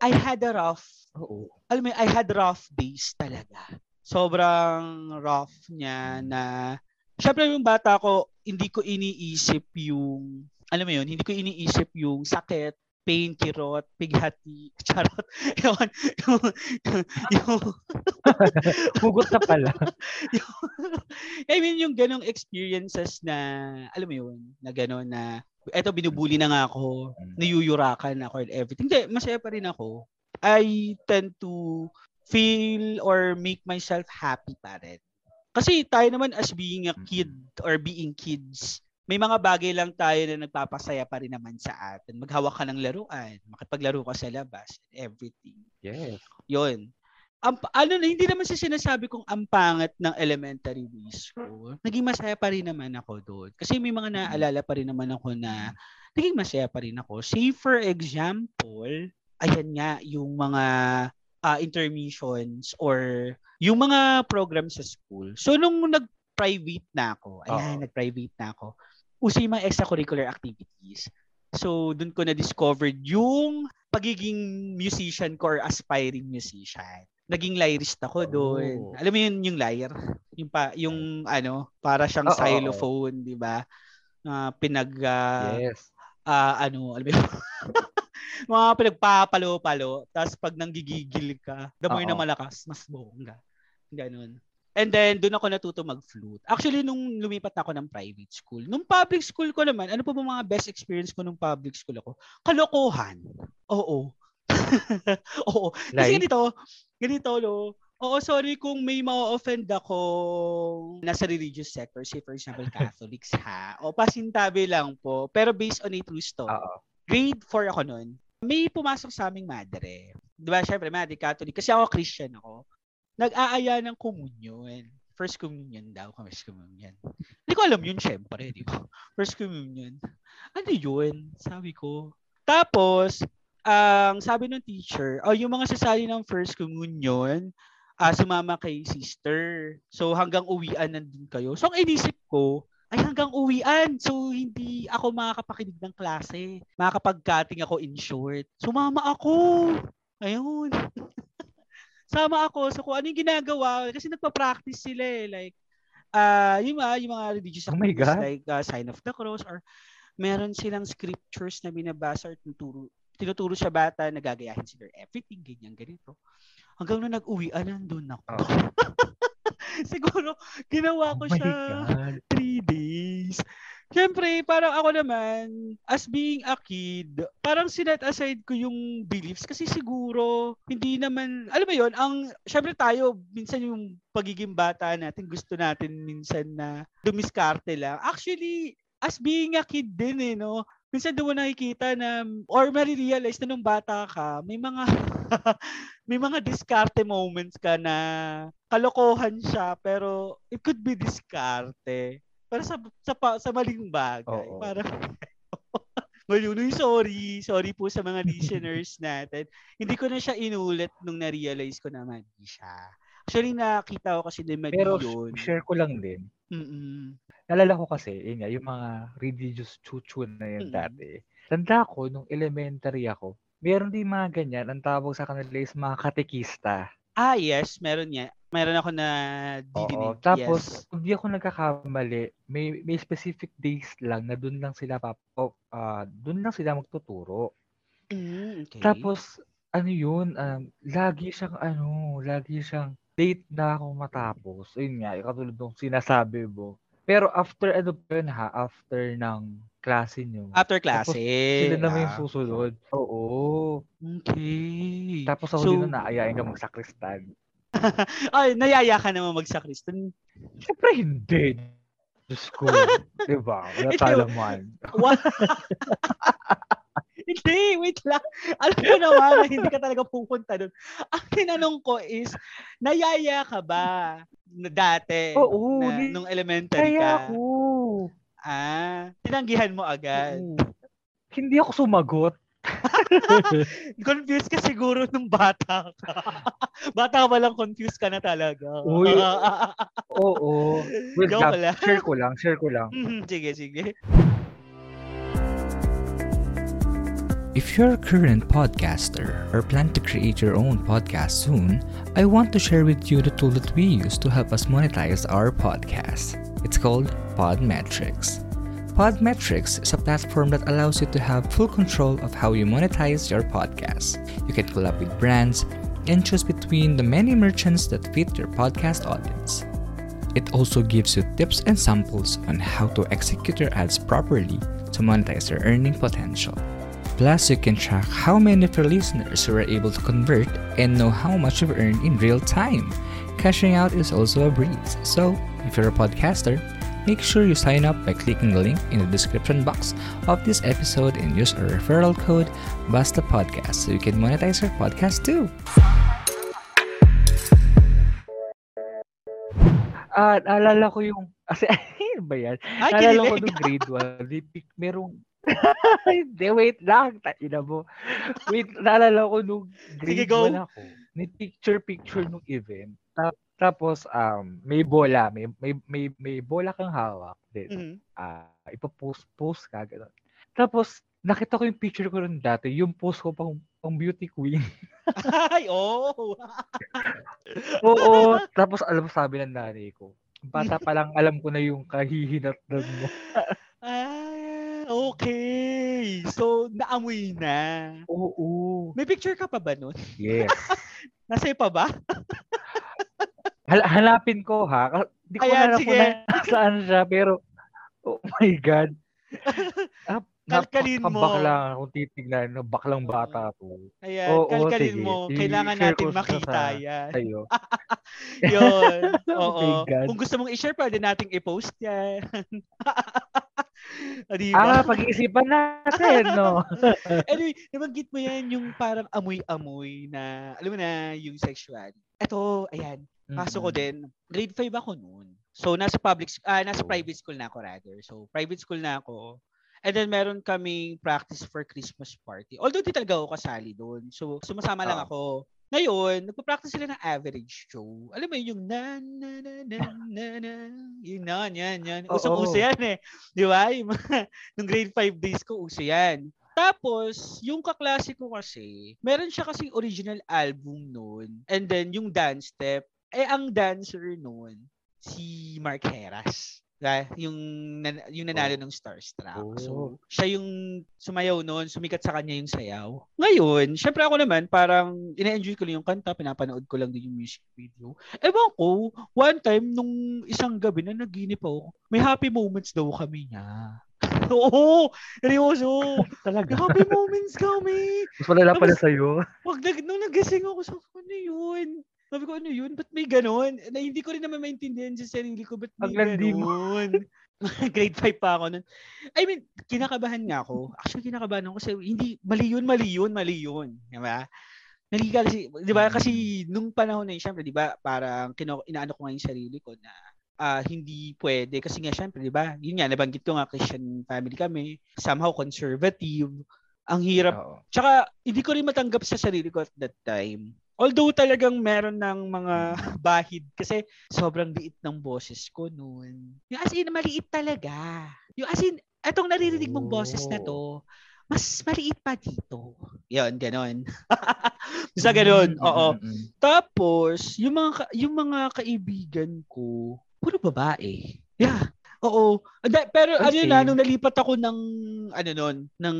I had a rough, Oo. alam mo, I had rough days talaga. Sobrang rough niya na, syempre yung bata ko, hindi ko iniisip yung, alam mo yun, hindi ko iniisip yung sakit, pain, kirot, pighati, charot. Yun, yung, yung,
Hugot na pala.
yung, I mean, yung ganong experiences na, alam mo yun, na gano'n na, eto binubuli na nga ako, mm. niyuyurakan ako and everything. Hindi, masaya pa rin ako. I tend to feel or make myself happy pa rin. Kasi tayo naman as being a kid or being kids, may mga bagay lang tayo na nagpapasaya pa rin naman sa atin. Maghawak ka ng laruan, makipaglaro ka sa labas, everything.
Yes.
Yun. Ang, ano na, hindi naman sa sinasabi kong ang pangit ng elementary school. Naging masaya pa rin naman ako doon. Kasi may mga naalala pa rin naman ako na naging masaya pa rin ako. Say for example, ayan nga, yung mga uh, intermissions or yung mga programs sa school. So, nung nag-private na ako, ayan, uh-huh. nag-private na ako, uso yung mga extracurricular activities. So, dun ko na-discovered yung pagiging musician ko or aspiring musician. naging lyrist ako doon.
Oh.
Alam mo yun yung lyre? Yung pa yung ano, para siyang
oo.
xylophone, 'di ba? Na pinag ah,
yes.
ah, ano, alam mo yun? mga pinagpapalo-palo, tapos pag nanggigigil ka, the more na
Oo.
malakas, mas bongga. Ganun. And then, doon ako natuto mag-flute. Actually, nung lumipat ako ng private school, nung public school ko naman, ano pa ba mga best experience ko nung public school ako? Kalokohan. Oo. Oo. Kasi
Like?
ganito, ganito, no? Oo, sorry kung may ma-offend ako nasa religious sector, say for example, Catholics ha. O pasintabi lang po. Pero based on a true story. Grade 4 ako noon. May pumasok sa aming madre. Di ba, syempre, madre Catholic. Kasi ako Christian ako. Nag-aaya ng communion. First communion daw, first communion. Hindi ko alam yun, syempre, di ba? First communion. Ano yun? Sabi ko. Tapos, ang sabi ng teacher, oh, yung mga sasali ng first communion, ah sumama kay sister. So, hanggang uwian nandun kayo. So, ang inisip ko, ay hanggang uwian. So, hindi ako makakapakinig ng klase. Makakapag-cutting ako in short. Sumama ako. Ayun. Sama ako. So, kung ano yung ginagawa, kasi nagpa-practice sila eh. Like, ah yung, mga, yung mga religious
Oh my
activities
God.
like ah, sign of the cross or meron silang scriptures na binabasa or tinuturo, tinuturo sa bata na gagayahin sila everything, ganyan, ganito. Hanggang nung nag-uwian, nandun ako.
Oo.
Siguro, ginawa ko
Oh
siya
God.
three days. Siyempre, parang ako naman, as being a kid, parang sinet aside ko yung beliefs kasi siguro, hindi naman, alam mo yon ang, siyempre tayo, minsan yung pagiging bata natin, gusto natin minsan na dumiskarte lang. Actually, as being a kid din eh, no? Minsan doon nakikita na, or marirealize na nung bata ka, may mga, may mga diskarte moments ka na kalokohan siya, pero it could be diskarte. Pero sa sa, sa maling bagay.
Oo.
Parang Malunoy, sorry. Sorry po sa mga listeners natin. Hindi ko na siya inulit nung na-realize ko na mali siya. Actually, nakita ko kasi din mali
Pero
yun.
share ko lang din.
Mm-mm.
Nalala ko kasi, yun nga, yung mga religious chuchu na yun
Mm.
dati. Tanda ko, nung elementary ako, meron din mga ganyan, ang tawag sa kanila is mga katekista.
Ah, yes. Meron niya. Meron ako na
Oo.
didinig.
Tapos,
yes.
kung di ako nagkakamali, may, may specific days lang na doon lang sila pap oh, ah, doon lang sila magtuturo.
Mm, okay.
Tapos, ano yun, um, lagi siyang, ano, lagi siyang late na ako matapos. Ayun nga, katulad nung sinasabi mo. Pero after, ano pa yun ha, after ng klase nyo.
After
Tapos,
klase.
Sila naman yung
ah.
susunod. Oo.
Okay.
Tapos ako
So-
din nun naayain ka magsakristan.
Ay, nayaya ka naman magsakristan.
Siyempre hindi. Diyos ko. diba? Wala talaman.
What? hindi, wait lang. Alam ko naman na hindi ka talaga pupunta doon. Ang tinanong ko is, nayaya ka ba na dati
Oo.
na, nung elementary
Kaya
ka?
ako.
Ah, tinanggihan mo agad.
Oo. Hindi ako sumagot.
Confused ka siguro nung bata ka. bata ka lang, confused ka na talaga.
Uy. Oo. Wait
Joke
lang.
lang.
Share ko lang. Share ko lang.
Mhm, sige, sige.
If you're a current podcaster or plan to create your own podcast soon, I want to share with you the tool that we use to help us monetize our podcast. It's called Podmetrics. Podmetrics is a platform that allows you to have full control of how you monetize your podcast. You can collab with brands and choose between the many merchants that fit your podcast audience. It also gives you tips and samples on how to execute your ads properly to monetize your earning potential. Plus, you can track how many of your listeners you were able to convert and know how much you've earned in real time. Cashing out is also a breeze. So, if you're a podcaster, make sure you sign up by clicking the link in the description box of this episode and use our referral code BASTAPODCAST so you can monetize your podcast too.
Ah, naalala ko yung, kasi, ano ba yan?
Ay,
Naalala ko nung grade 1, di, pic- merong, hindi, wait lang, ina mo. Wait, naalala ko nung
Sige,
grade
go.
1 ako, ni picture-picture nung event. Ta- tapos, um, may bola, may, may, may, may bola kang hawak. Then,
Mhm.
ah ipapost-post ka, gano'n. Tapos, nakita ko yung picture ko rin dati, yung post ko pang Ang beauty queen.
Ay, oh.
Oo. Tapos alam sabi ng nanay ko, bata pa lang alam ko na yung kahihinatnan mo.
ah, okay. So, naamoy na.
Oo.
May picture ka pa ba nun?
Yes.
Nasa pa ba?
Hal- hanapin ko ha. Ka- Di ko
Ayan,
na
sige.
kung saan siya, pero oh my God. Ah,
Kalkalin mo.
napakabakla kung titignan, baklang bata to.
Ayan,
Oo,
kalkalin
sige.
mo. Kailangan
I-share
natin makita
sa-
yan.
Sa'yo.
Yun.
Oh
Oo.
God.
Kung gusto mong i-share, pwede nating i-post yan. diba?
Ah, pag-iisipan natin, no?
anyway, nabanggit mo yan yung parang amoy-amoy na, alam mo na, yung sexual. Ito, ayan, pasok ko din. Grade 5 ako noon. So, nasa public, ah, nasa
Oh.
private school na ako rather. So, private school na ako. And then, meron kaming practice for Christmas party. Although, di talaga ako kasali doon. So, sumasama lang
Ah.
ako. Ngayon, nagpa-practice sila ng average show. Alam mo yun, yung na na na na na na. Yun na, yan, yan. Usong-uso yan eh. Di ba? Yung mga, nung grade 5 days ko, uso yan. Tapos, yung kaklase ko kasi, meron siya kasi original album noon. And then, yung dance step, eh, ang dancer noon, si Mark Heras. Diba? Yung, yung nanalo ng Starstruck. So,
Oh.
siya yung sumayaw noon, sumikat sa kanya yung sayaw. Ngayon, syempre ako naman, parang ina-enjoy ko lang yung kanta, pinapanood ko lang din yung music video. Ewan ko, one time, nung isang gabi na naginip ako, may happy moments daw kami niya. Oo, seryoso.
Talaga.
Happy moments kami.
Mas malala pala sa'yo.
Wag nag, nung nagising ako, ko, ano yun? Sabi ko, ano yun? Ba't may ganon? Na hindi ko rin naman maintindihan sa sarili ko, ba't may
Ang landi mo.
ganon? Grade 5 pa ako nun. I mean, kinakabahan nga ako. Actually, kinakabahan ako kasi hindi, mali yun, mali yun, mali yun. Diba? Naliga kasi, di ba? Kasi nung panahon na yun, syempre, di ba? Parang kino, inaano ko nga yung sarili ko na ah, hindi pwede. Kasi nga, syempre, di ba? Yun nga, nabanggit ko nga, Christian family kami. Somehow conservative. Ang hirap
Oo.
Tsaka, hindi ko rin matanggap sa sarili ko at that time. Although talagang meron ng mga bahid kasi sobrang liit ng boses ko noon. Yung as in, maliit talaga. Yung as in, etong naririnig mong boses na to, mas maliit pa dito. Yun, ganon. Basta ganon,
Mm,
oo.
mm, mm.
Tapos, yung mga, yung mga kaibigan ko, puro babae. Yeah. Oo. Pero
Oh,
ano yun na,
same.
nung nalipat ako ng, ano nun, ng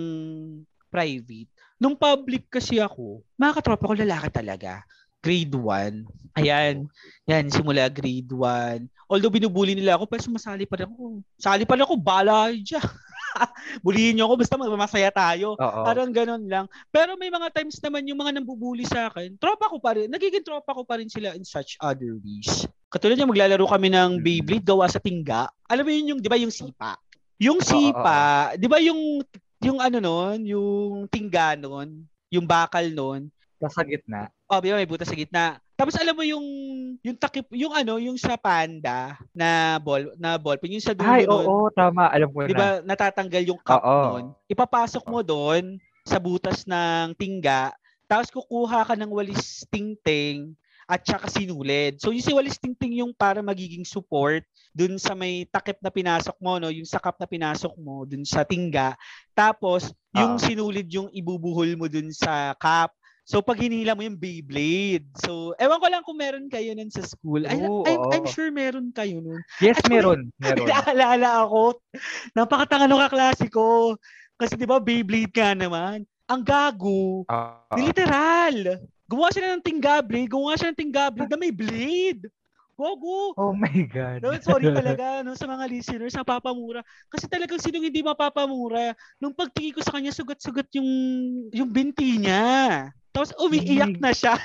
private, nung public kasi ako, mga katropa ko lalaki talaga. Grade 1. Ayan. Yan, simula grade 1. Although binubuli nila ako, pero sumasali pa rin ako. Sali pa rin ako, bala dyan. Bulihin niyo ako, basta masaya tayo.
Oo.
Parang ganun lang. Pero may mga times naman yung mga nambubuli sa akin, tropa ko pa rin, nagiging tropa ko pa rin sila in such other ways. Katulad niya, maglalaro kami ng
Mm.
Beyblade gawa sa tingga. Alam mo yun yung, di ba yung sipa? Yung sipa, di ba yung, yung ano nun, yung tingga nun, yung bakal nun,
Nasa gitna.
oh, di ba may butas sa gitna. Tapos alam mo yung yung takip yung ano yung sa panda na ball na ball pin yung sa dulo
Ay, oo, tama. Alam ko
Di
na.
ba natatanggal yung cup
Oo.
nun? Ipapasok mo doon sa butas ng tingga, tapos kukuha ka ng walis tingting at saka sinulid. So yung si walis tingting yung para magiging support dun sa may takip na pinasok mo, no? yung sakap na pinasok mo dun sa tingga. Tapos yung
Oo.
sinulid yung ibubuhol mo dun sa cup. So pag hinila mo yung Beyblade. So ewan ko lang kung meron kayo nun sa school. I,
Oo,
I'm, I'm
oo.
sure meron kayo nun.
Yes,
At
meron. Meron.
Naalala ako, napakatanga nung kaklase ko. Kasi di ba Beyblade ka naman. Ang gago. Ni literal. Gumawa sila ng tinggablade. Gumawa siya ng tinggablade na may blade. Gogo.
oh my God.
No, sorry talaga no, sa mga listeners, napapamura. Kasi talagang sinong hindi mapapamura. Nung pagtingin ko sa kanya, sugat-sugat yung, yung binti niya. Tapos umiiyak na siya.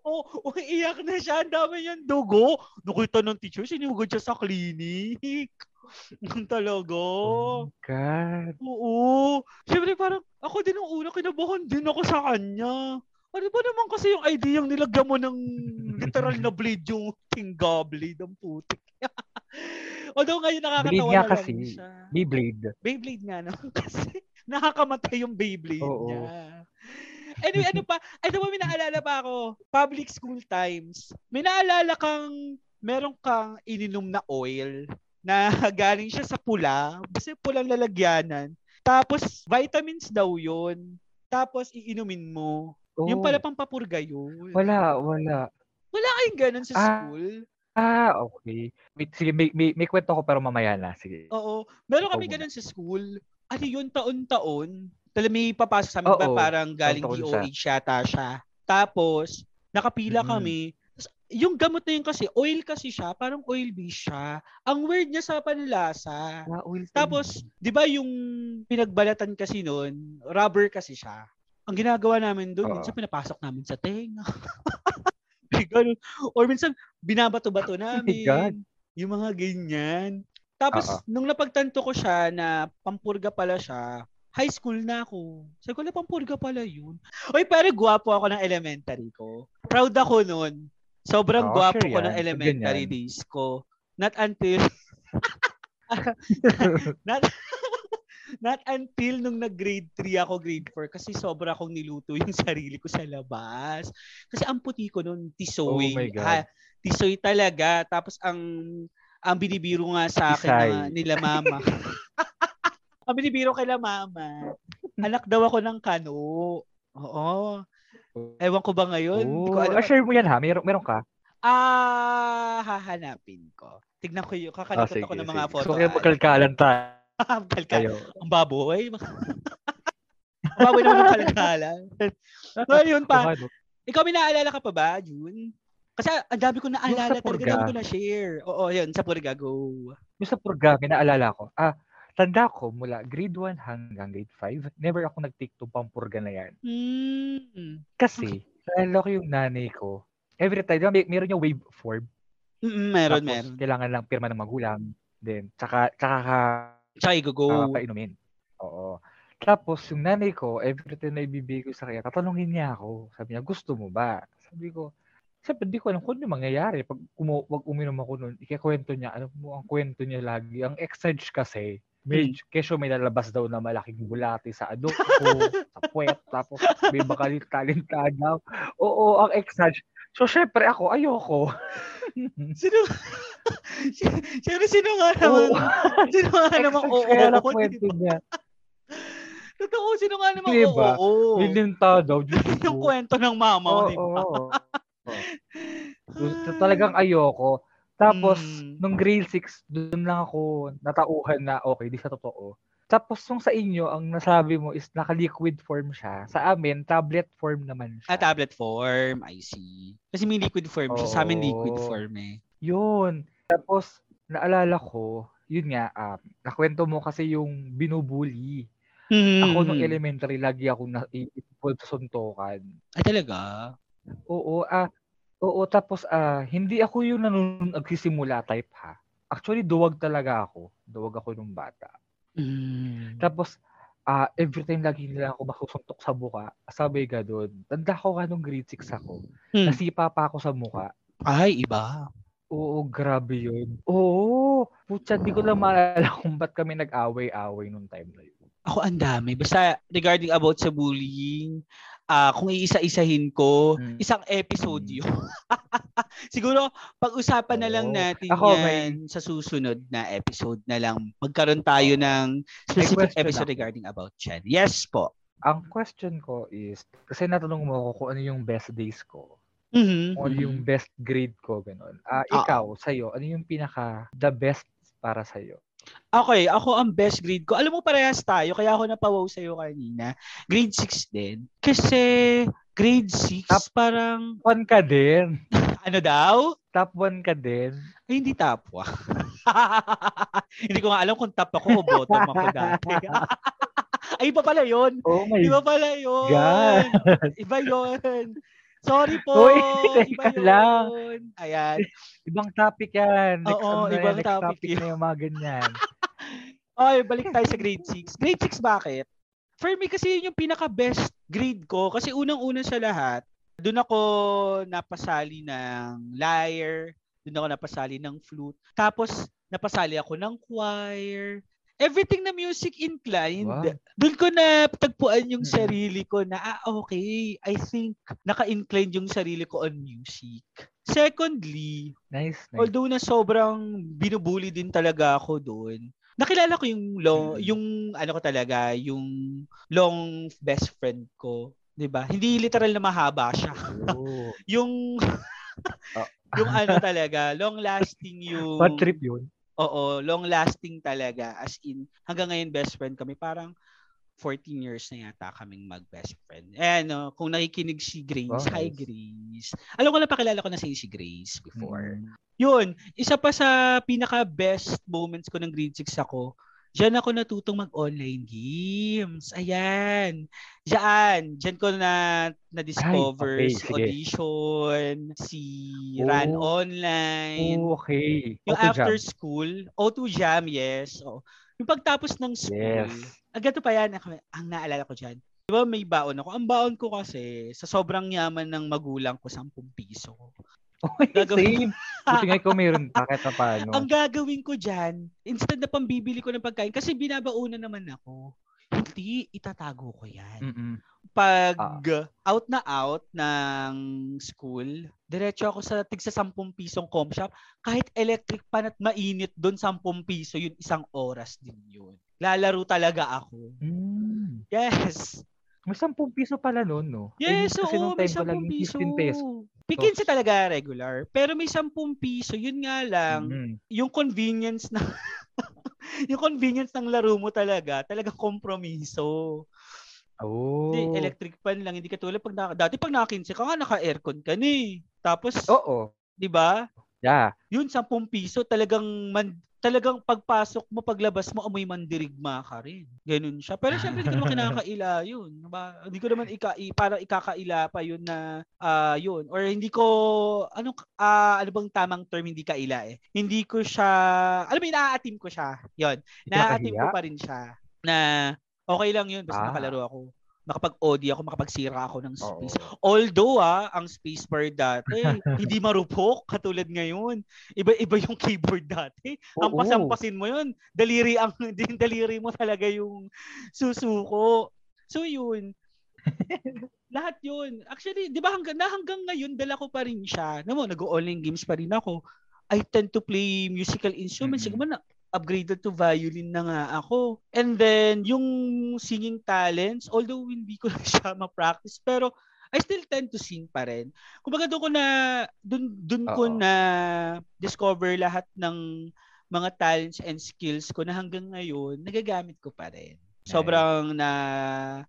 God.
Oo, umiiyak na siya. Ang dami niyang dugo. Nakita ng teacher, sinugod siya sa clinic. Talaga.
Oh my God.
Oo. Siyempre parang, ako din ang una, kinabahan din ako sa kanya. Ano ba naman kasi yung idea yung nilagyan mo ng literal na blade yung tingga blade ang putik. Although ngayon nakakatawa
Blade nga
na lang
kasi.
siya.
Beyblade.
Beyblade nga no? kasi nakakamatay yung Beyblade
Oo.
niya. Anyway, ano pa? Ano ba, may naalala pa ako? Public school times. May naalala kang, meron kang ininom na oil na galing siya sa pula. Basta pulang lalagyanan. Tapos, vitamins daw yun. Tapos, iinumin mo. Yung
Oh,
pala pampapurga yun.
Wala, wala.
Wala kayong ganun sa
Ah.
school?
Ah, okay. Wait, sige, may, may, may kwento ko pero mamaya na. Sige.
Oo. Meron kami ganun sa school. Ano yun, taon-taon. Tala may papasok sa amin, ba
Oo,
parang galing DOH yata siya. Tapos, nakapila
Mm.
kami. Yung gamot na yun kasi, oil kasi siya, parang oil base siya. Ang weird niya sa panlasa.
Ah, oil
Tapos, di ba yung pinagbalatan kasi noon, rubber kasi siya. Ang ginagawa namin doon,
Oo.
minsan pinapasok namin sa tenga. Ganun. Or minsan, binabato-bato namin.
God.
Yung mga ganyan. Tapos,
Oo.
nung napagtanto ko siya na pampurga pala siya, high school na ako. Sabi ko, "Ala, pampurga pala yun. Uy, pero gwapo ako ng elementary ko. Proud ako nun. Sobrang
Oo,
gwapo
sure
ko
yan.
ng elementary
ganyan.
days ko. Not until not not until nung nag-grade 3 ako, grade 4, kasi sobra akong niluto yung sarili ko sa labas. Kasi ang puti ko nun, tisoy.
Oh my God.
Ah, tisoy talaga. Tapos ang ang binibiro nga sa akin na, nila mama. ang binibiro kay mama. Anak daw ako ng kano. Oo. Ewan ko ba ngayon? Hindi ko
Oh,
alam.
share mo yan ha. Meron, meron ka?
Ah, hahanapin ko. Tignan ko yung kakalimutan
sige,
ko ng
sige.
mga photo.
Gusto ko yung magkalkalan tayo.
Kalkal. Ang baboy. Ang baboy naman ng kalkalan. so, yun pa. Ikaw may naalala ka pa ba, June? Kasi ang dami ko naalala
Yung sa
talaga
Purga.
ko na share. Oo, yun, sa Purga, go.
Yung sa Purga, naalala ko. Ah, tanda ko mula grade 1 hanggang grade 5, never ako nag-take to pampurga na yan.
Hmm.
Kasi, naalala ko yung nanay ko, every time, may, meron yung wave form.
Mm, meron,
tapos,
meron.
kailangan lang pirma ng magulang. Then, tsaka, tsaka ka,
Tsaka i-go.
uh, painumin. Oo. Tapos, yung nanay ko, every time na ibibigay ko sa kanya, tatanungin niya ako. Sabi niya, gusto mo ba? Sabi ko, Siyempre, di ko alam kung ano yung mangyayari. Pag umu- wag uminom ako nun, ikikwento niya, ano mo ang kwento niya lagi. Ang exage kasi, may, kesyo may lalabas daw na malaking bulati sa adobo, sa puwet, tapos may bakalit-talenta daw. Oo, ang exage. So, syempre ako, ayoko.
Sino? Sino, sino nga naman? Sino nga naman? Oo, oo,
niya.
Totoo, sino nga naman?
Di
Oo, oo.
May linta daw.
Yung
ko.
kwento ng mama ko,
Oo,
di ba?
oo. Gusto talagang ayoko. Tapos,
Mm.
nung grade 6, doon lang ako natauhan na okay, di sa totoo. Tapos, nung sa inyo, ang nasabi mo is naka-liquid form siya. Sa amin, tablet form naman siya.
Ah, tablet form. I see. Kasi may liquid form siya. Sa amin liquid form eh.
Yun. Tapos, naalala ko, yun nga, ah, nakwento mo kasi yung binubuli. Ako nung
Hmm.
elementary, lagi ako na iipod sa suntukan.
Ay, talaga?
Oo, ah, oo, tapos ah, hindi ako yung nanun nagsisimula type ha. Actually, duwag talaga ako. Duwag ako nung bata.
Mm.
Tapos, ah, every time lagi nila ako masusuntok sa buka, sabay ka doon. Tanda ko ka nung grade 6 ako.
Hmm.
Nasipa pa ako sa muka.
Ay, iba.
Oo, grabe yun. Oo, putya, di ko lang maalala kung ba't kami nag-away-away nung time na yun.
Ako ang dami. Basta regarding about sa bullying, ah kung iisa-isahin ko,
Mm.
isang episode yun. Siguro, pag-usapan na lang
Oo.
natin
Ako,
yan
may-
sa susunod na episode na lang. Magkaroon tayo ng specific episode
ako.
regarding about yan. Yes po.
Ang question ko is, kasi natanong mo ako kung ano yung best days ko.
Mhm,
Kung ano yung best grade ko, gano'n. Ah,
Oo.
ikaw, sa'yo, ano yung pinaka the best para sa'yo?
Okay, ako ang best grade ko. Alam mo parehas tayo, kaya ako napawaw sa'yo kanina. Grade 6 din. Kasi grade 6
Top-
parang,
One ka din.
ano daw?
Top one ka din.
Ay, hindi tapwa. hindi ko nga alam kung top ako o bottom ako dati. Ay, iba pala yun.
Oh my
Iba pala yun.
God.
Iba yun. Sorry po.
Uy,
iba
teka lang.
yun. Ayan.
Ibang topic yan. Next,
Oo,
ano yan,
ibang
next
topic
topic,
yun.
na yung mga ganyan.
Okay, balik tayo sa grade 6. Grade 6 bakit? For me kasi yun yung pinaka-best grade ko. Kasi unang-una sa lahat, doon ako napasali ng lyre, doon ako napasali ng flute, tapos napasali ako ng choir, everything na music inclined.
Wow.
Doon ko na tagpuan yung
Mm.
sarili ko na, ah, okay, I think naka-inclined yung sarili ko on music. Secondly,
Nice, nice.
Although na sobrang binubuli din talaga ako doon. nakilala ko yung long,
Mm.
yung ano ko talaga, yung long best friend ko, 'di ba? Hindi literal na mahaba siya.
Oh.
yung
Ah.
yung ano talaga, long lasting yung
Bad trip yun.
Oo, long lasting talaga as in hanggang ngayon best friend kami. Parang 14 years na yata kaming mag-best friend. Eh ano, kung nakikinig si Grace,
Oh,
hi. Grace. Alam ko na pakilala ko na si si Grace before.
Mm.
Yun, isa pa sa pinaka best moments ko ng grade 6 ako, Diyan ako natutong mag-online games. Ayan. Diyan. Diyan ko na na-discover
Ay, okay,
si
sige.
Audition, si Run
Oh.
Online.
Oh, okay.
Yung
Okay,
after
Jam.
school, O2 Jam, yes. Oh. Yung pagtapos ng school,
Yes.
ang ganito pa yan, ang, ang naalala ko dyan. Di ba may baon ako? Ang baon ko kasi, sa sobrang yaman ng magulang ko, 10 piso.
Okay,
Gagawin-
same. Buti nga ikaw mayroon pa kahit pa paano.
Ang gagawin ko dyan, instead na pambibili ko ng pagkain, kasi binabauna naman ako, hindi, itatago ko yan.
Mm-mm.
Pag
Ah.
out na out ng school, diretso ako sa tig sa 10 pisong com shop. Kahit electric pan at mainit doon, 10 piso yun, isang oras din yun. Lalaro talaga ako.
Mm.
Yes.
May 10 piso pala noon, no?
Yes,
kasi
oo, may
time ko
10
laging
piso.
15 peso.
Pikinsi talaga regular. Pero may 10 piso, yun nga lang,
Mm.
yung convenience na yung convenience ng laro mo talaga, talaga kompromiso.
Oh.
Hindi, electric pan lang, hindi katulad pag naka, dati pag naka-15 ka nga, naka-aircon ka na eh. Tapos,
Oo.
'di ba?
Yeah.
Yun 10 piso talagang man, talagang pagpasok mo, paglabas mo, amoy mandirigma ka rin. Ganun siya. Pero syempre, hindi ko naman kinakaila yun. Diba? Hindi ko naman ika, parang ikakaila pa yun na ah yun. Or hindi ko, ano, ah ano bang tamang term hindi kaila eh. Hindi ko siya, alam mo, inaatim ko siya. Yun. Naaatim ko pa rin siya. Na okay lang yun, basta
Ah.
nakalaro ako. Makapag-OD ako, makapagsira ako ng
Oo.
space. Although ah, ang spacebar dati, hindi marupok katulad ngayon. Iba-iba yung keyboard dati. Ang
Oo.
pasampasin mo yun, daliri ang din daliri mo talaga yung susuko. So yun. lahat yun. Actually, di ba hanggang, na hanggang ngayon, dala ko pa rin siya. Alam mo, nag-online games pa rin ako. I tend to play musical instruments.
Mm-mm.
Siguro na upgraded to violin na nga ako. And then, yung singing talents, although hindi ko na siya ma-practice, pero I still tend to sing pa rin. Kumbaga doon ko na, doon, doon ko na discover lahat ng mga talents and skills ko na hanggang ngayon, nagagamit ko pa rin. Sobrang na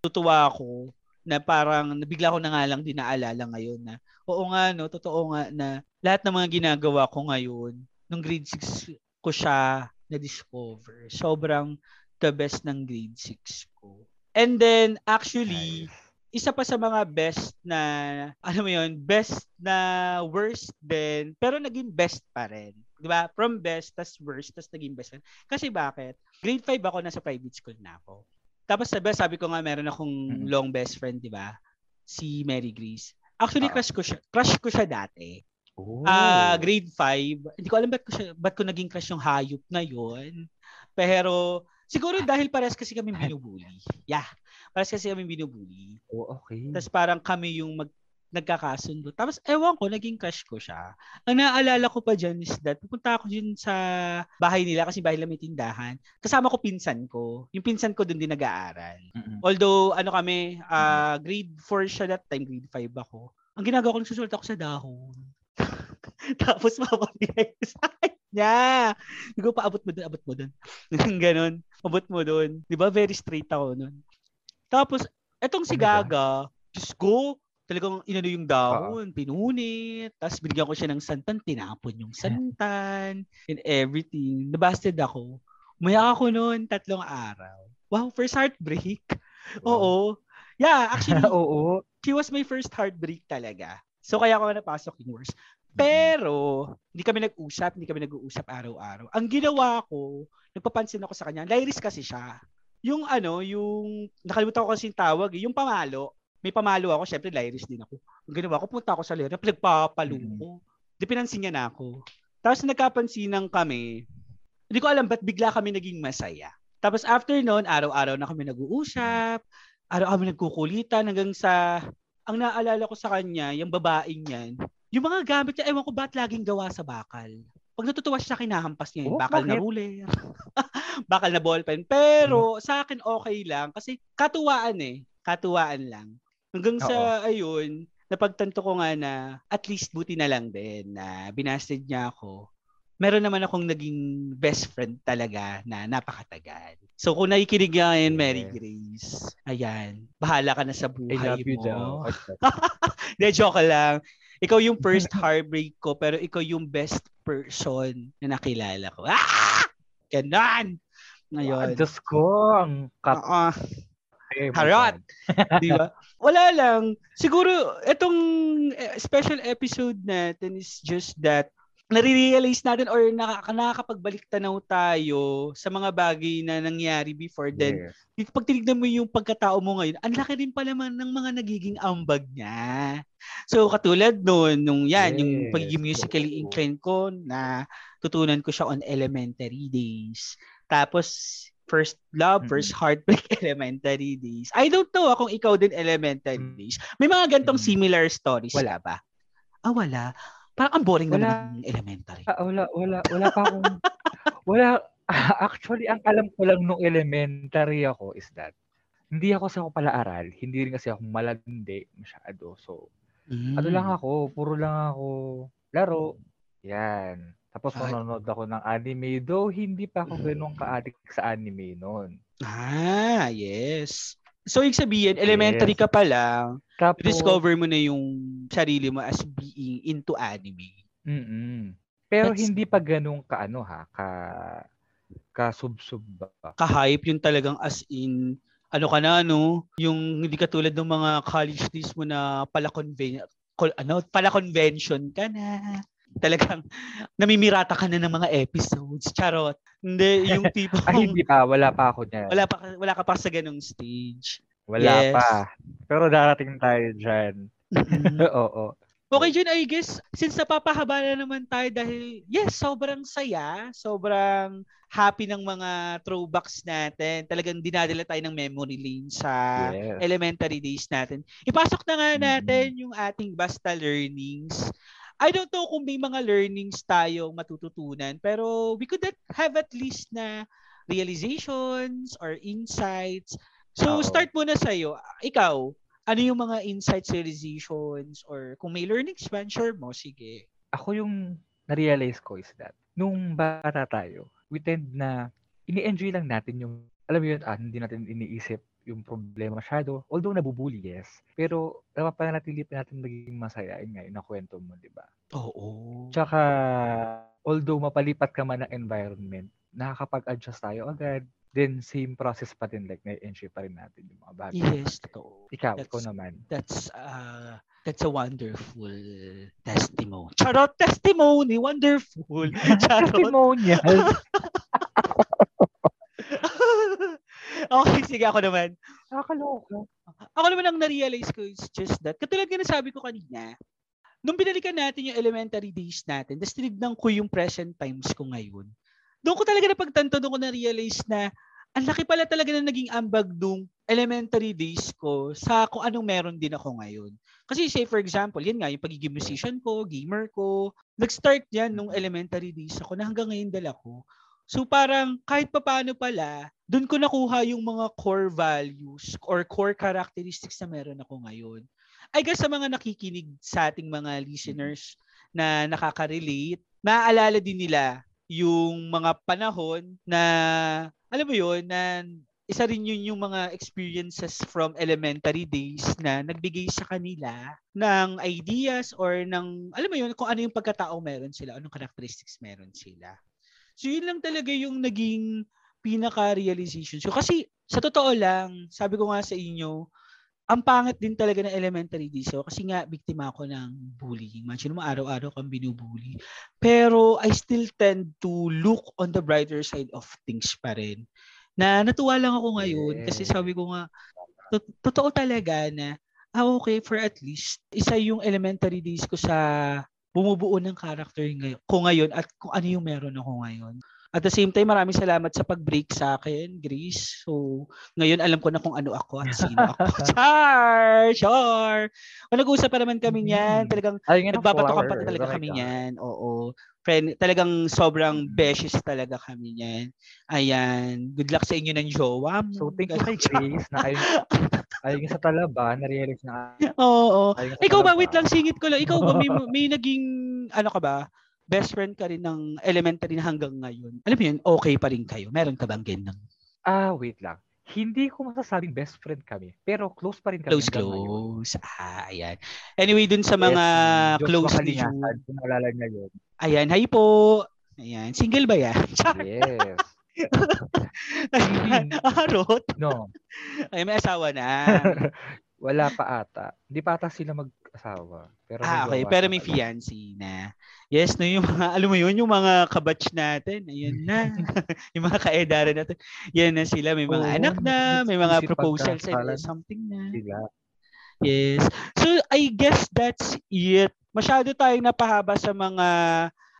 tutuwa ako na parang nabigla ko na nga lang din naalala ngayon na oo nga no, totoo nga na lahat ng mga ginagawa ko ngayon, nung grade 6 ko siya na-discover. Sobrang the best ng grade 6 ko. And then, actually,
Nice.
isa pa sa mga best na, ano mo yun, best na worst din, pero naging best pa rin. Ba? From best, tas worst, tas naging best. rin. Kasi bakit? Grade 5 ako, nasa private school na ako. Tapos sa best, sabi ko nga, meron akong long best friend, di ba? Si Mary Grace. Actually, crush ko siya. Crush ko siya dati.
Oh.
Ah, grade 5. Hindi ko alam ba't ko, siya, ba't ko naging crush yung hayop na yon. Pero siguro dahil pares kasi kami binubuli. Yeah. Pares kasi kami binubuli.
Oh, okay.
Tapos parang kami yung mag nagkakasundo. Tapos ewan ko, naging crush ko siya. Ang naaalala ko pa dyan is that pupunta ako dyan sa bahay nila kasi bahay nila may tindahan. Kasama ko pinsan ko. Yung pinsan ko dun din nag-aaral.
Mm-mm.
Although ano kami, ah grade 4 siya that time, grade 5 ako. Ang ginagawa ko, nagsusulat ako sa dahon. Tapos mapapilay ko sa kanya. Hindi ko pa abot mo doon, abot mo doon. Ganon. Abot mo doon. Di ba? Very straight ako noon. Tapos, etong si
God.
Gaga, Diyos ko, talagang inano yung dahon, pinunit, tapos binigyan ko siya ng santan, tinapon yung santan, and everything. Nabasted ako. Umaya ako noon, tatlong araw. Wow, first heartbreak. Oo. Yeah, actually,
Oo.
she was my first heartbreak talaga. So kaya ako napasok yung worst. Pero, hindi kami nag-usap, hindi kami nag-uusap araw-araw. Ang ginawa ko, nagpapansin ako sa kanya, Lyris kasi siya. Yung ano, yung, nakalimutan ko kasi yung tawag, eh, yung pamalo. May pamalo ako, syempre Lyris din ako. Ang ginawa ko, punta ako sa Lyris, nagpapalo
Mm.
ko. Di pinansin niya na ako. Tapos nagkapansinan kami, hindi ko alam ba't bigla kami naging masaya. Tapos after noon, araw-araw na kami nag-uusap, araw kami nagkukulitan hanggang sa, ang naalala ko sa kanya, yung babaeng yan, yung mga gamit niya, ewan ko ba't laging gawa sa bakal. Pag natutuwa siya sa akin, nahampas niya yun.
Oh,
bakal na
bakit?
ruler. bakal na ballpen. Pero sa akin okay lang kasi katuwaan eh. Katuwaan lang. Hanggang sa ayun, napagtanto ko nga na at least buti na lang din na binasted niya ako. Meron naman akong naging best friend talaga na napakatagal. So kung nakikinig ngayon, Mary. Grace, ayan, bahala ka na sa
I
buhay
love you,
mo.
Jao.
Hindi, joke lang. Ikaw yung first heartbreak ko, pero ikaw yung best person na nakilala ko. Ah! Ganon! Ngayon.
Diyos ko, ang. Ay, my
Harot! Di ba? Wala lang. Siguro, itong eh, special episode natin is just that nare-realize natin or nakaka- nakakapagbalik tanaw tayo sa mga bagay na nangyari before then
Yes.
pag tinignan mo yung pagkatao mo ngayon, ang laki rin pala man ng mga nagiging ambag niya. So katulad noon, nung yan, yung
Yes,
pagiging musically inclined ko na tutunan ko siya on elementary days. Tapos first love, first heartbreak elementary days. I don't know ah, kung ikaw din elementary
Mm.
days. May mga gantong
Mm.
similar stories.
Wala.
ba? Ah, wala. Parang ang boring
Wala.
naman ng elementary.
Ah, wala, wala, wala pa akong... wala, actually, ang alam ko lang nung elementary ako is that hindi ako sa ako pala-aral, hindi rin kasi ako malandi masyado. So, ano lang
Mm.
ako, puro lang ako laro. Yan. Tapos
Ay.
manonood ako ng anime, though hindi pa ako ganun ka-addict sa anime noon.
Ah, yes. So, ibig sabihin, elementary
Yes.
ka pa lang,
Tapos,
discover mo na yung sarili mo as being into anime.
mm Pero
That's-
hindi pa ganun ka ano ha, ka ka-sub-sub ba?
Ka-hype yung talagang as in, ano ka na, no? Yung hindi katulad ng mga college days mo na pala conven col- ano, pala convention ka na. Talagang namimirata ka na ng mga episodes. Charot. Hindi, yung tipo
Ah, hindi pa, wala pa ako niyan.
wala pa wala ka pa sa ganung stage.
Wala
Yes.
pa. Pero darating tayo dyan. Oo.
Okay, Jun, I guess, since napapahaba na naman tayo dahil, yes, sobrang saya, sobrang happy ng mga throwbacks natin. Talagang dinadala tayo ng memory lane sa
Yes.
elementary days natin. Ipasok na nga
Mhm.
natin yung ating basta learnings. I don't know kung may mga learnings tayong matututunan, pero we could have at least na realizations or insights. So,
Oo.
start muna sa'yo. Ikaw, ano yung mga insights, realizations, or kung may learnings man, share mo, sige.
Ako yung na-realize ko is that, nung bata tayo, we tend na ini-enjoy lang natin yung, alam mo yun, ah, hindi natin iniisip yung problema masyado. Although nabubuli, yes. Pero napapanatili pa natin magiging masaya. Yun nga, yung nakwento mo, di ba?
Oo.
Tsaka, although mapalipat ka man ng environment, nakakapag-adjust tayo agad. Then, same process pa din. Like, na-enjoy pa rin natin yung mga bagay.
Yes, totoo.
Ikaw,
That's-
ikaw naman.
That's uh that's a wonderful testimony. Charot testimony, wonderful. Charot.
Testimonial.
okay, sige ako naman.
Nakakaloka.
Ako naman ang na-realize ko is just that. Katulad nga na sabi ko kanina, nung binalikan natin yung elementary days natin, tapos tinignan ko yung present times ko ngayon, doon ko talaga napagtanto, doon ko na-realize na ang laki pala talaga na naging ambag nung elementary days ko sa kung anong meron din ako ngayon. Kasi say for example, yan nga, yung pagiging musician ko, gamer ko, nag-start yan nung elementary days ako na hanggang ngayon dala ko. So parang kahit papaano pala, doon ko nakuha yung mga core values or core characteristics na meron ako ngayon. I guess sa mga nakikinig sa ating mga listeners na nakaka-relate, naaalala din nila yung mga panahon na, alam mo yun, na isa rin yun yung mga experiences from elementary days na nagbigay sa kanila ng ideas or ng, alam mo yun, kung ano yung pagkatao meron sila, anong characteristics meron sila. So yun lang talaga yung naging pinaka-realization. So kasi sa totoo lang, sabi ko nga sa inyo, ang pangit din talaga ng elementary days. So, kasi nga, biktima ako ng bullying. Imagine mo, araw-araw kang binubully. Pero I still tend to look on the brighter side of things pa rin. Na natuwa lang ako ngayon kasi sabi ko nga, to- totoo talaga na, ah okay, for at least, isa yung elementary days ko sa bumubuo ng character ngayon, ko ngayon at kung ano yung meron ako ngayon. At the same time, maraming salamat sa pag-break sa akin, Grace. So, ngayon alam ko na kung ano ako at sino ako. Char! Char! O, nag-uusap pa naman kami niyan. Talagang
Ay,
nagbabatokan pa talaga
Oh
kami niyan. Oo. Friend, talagang sobrang beshes talaga kami niyan. Ayan. Good luck sa inyo ng jowa mo.
So, thank you kay Grace na ayun, ayun sa talaba, na-realize na
Oo.
sa
Ikaw ba, wait lang, singit ko lang. Ikaw ba, may, may naging, ano ka ba, best friend ka rin ng elementary na hanggang ngayon? Alam mo yun, okay pa rin kayo. Meron ka bang ganun?
Ah, wait lang. Hindi ko masasabing best friend kami, pero close pa rin kami
Close,
hanggang ngayon.
close. Ah, ayan. Anyway, dun sa mga
Yes,
close ni June.
Kung naalala niya yun.
Ayan, hi po. Ayan, single ba yan?
Yes.
Arot.
No,
Ay, may asawa na.
wala pa ata. Hindi pa ata sila mag-asawa. Pero
ah, okay. Pero may fiancé na. Yes, no, yung mga, alam mo yun, yung mga kabatch natin, ayun na. yung mga kaedaran natin, yan na sila. May mga
Oo,
anak na, may mga proposals and something na.
Sila.
Yes. So, I guess that's it. Masyado tayong napahaba sa mga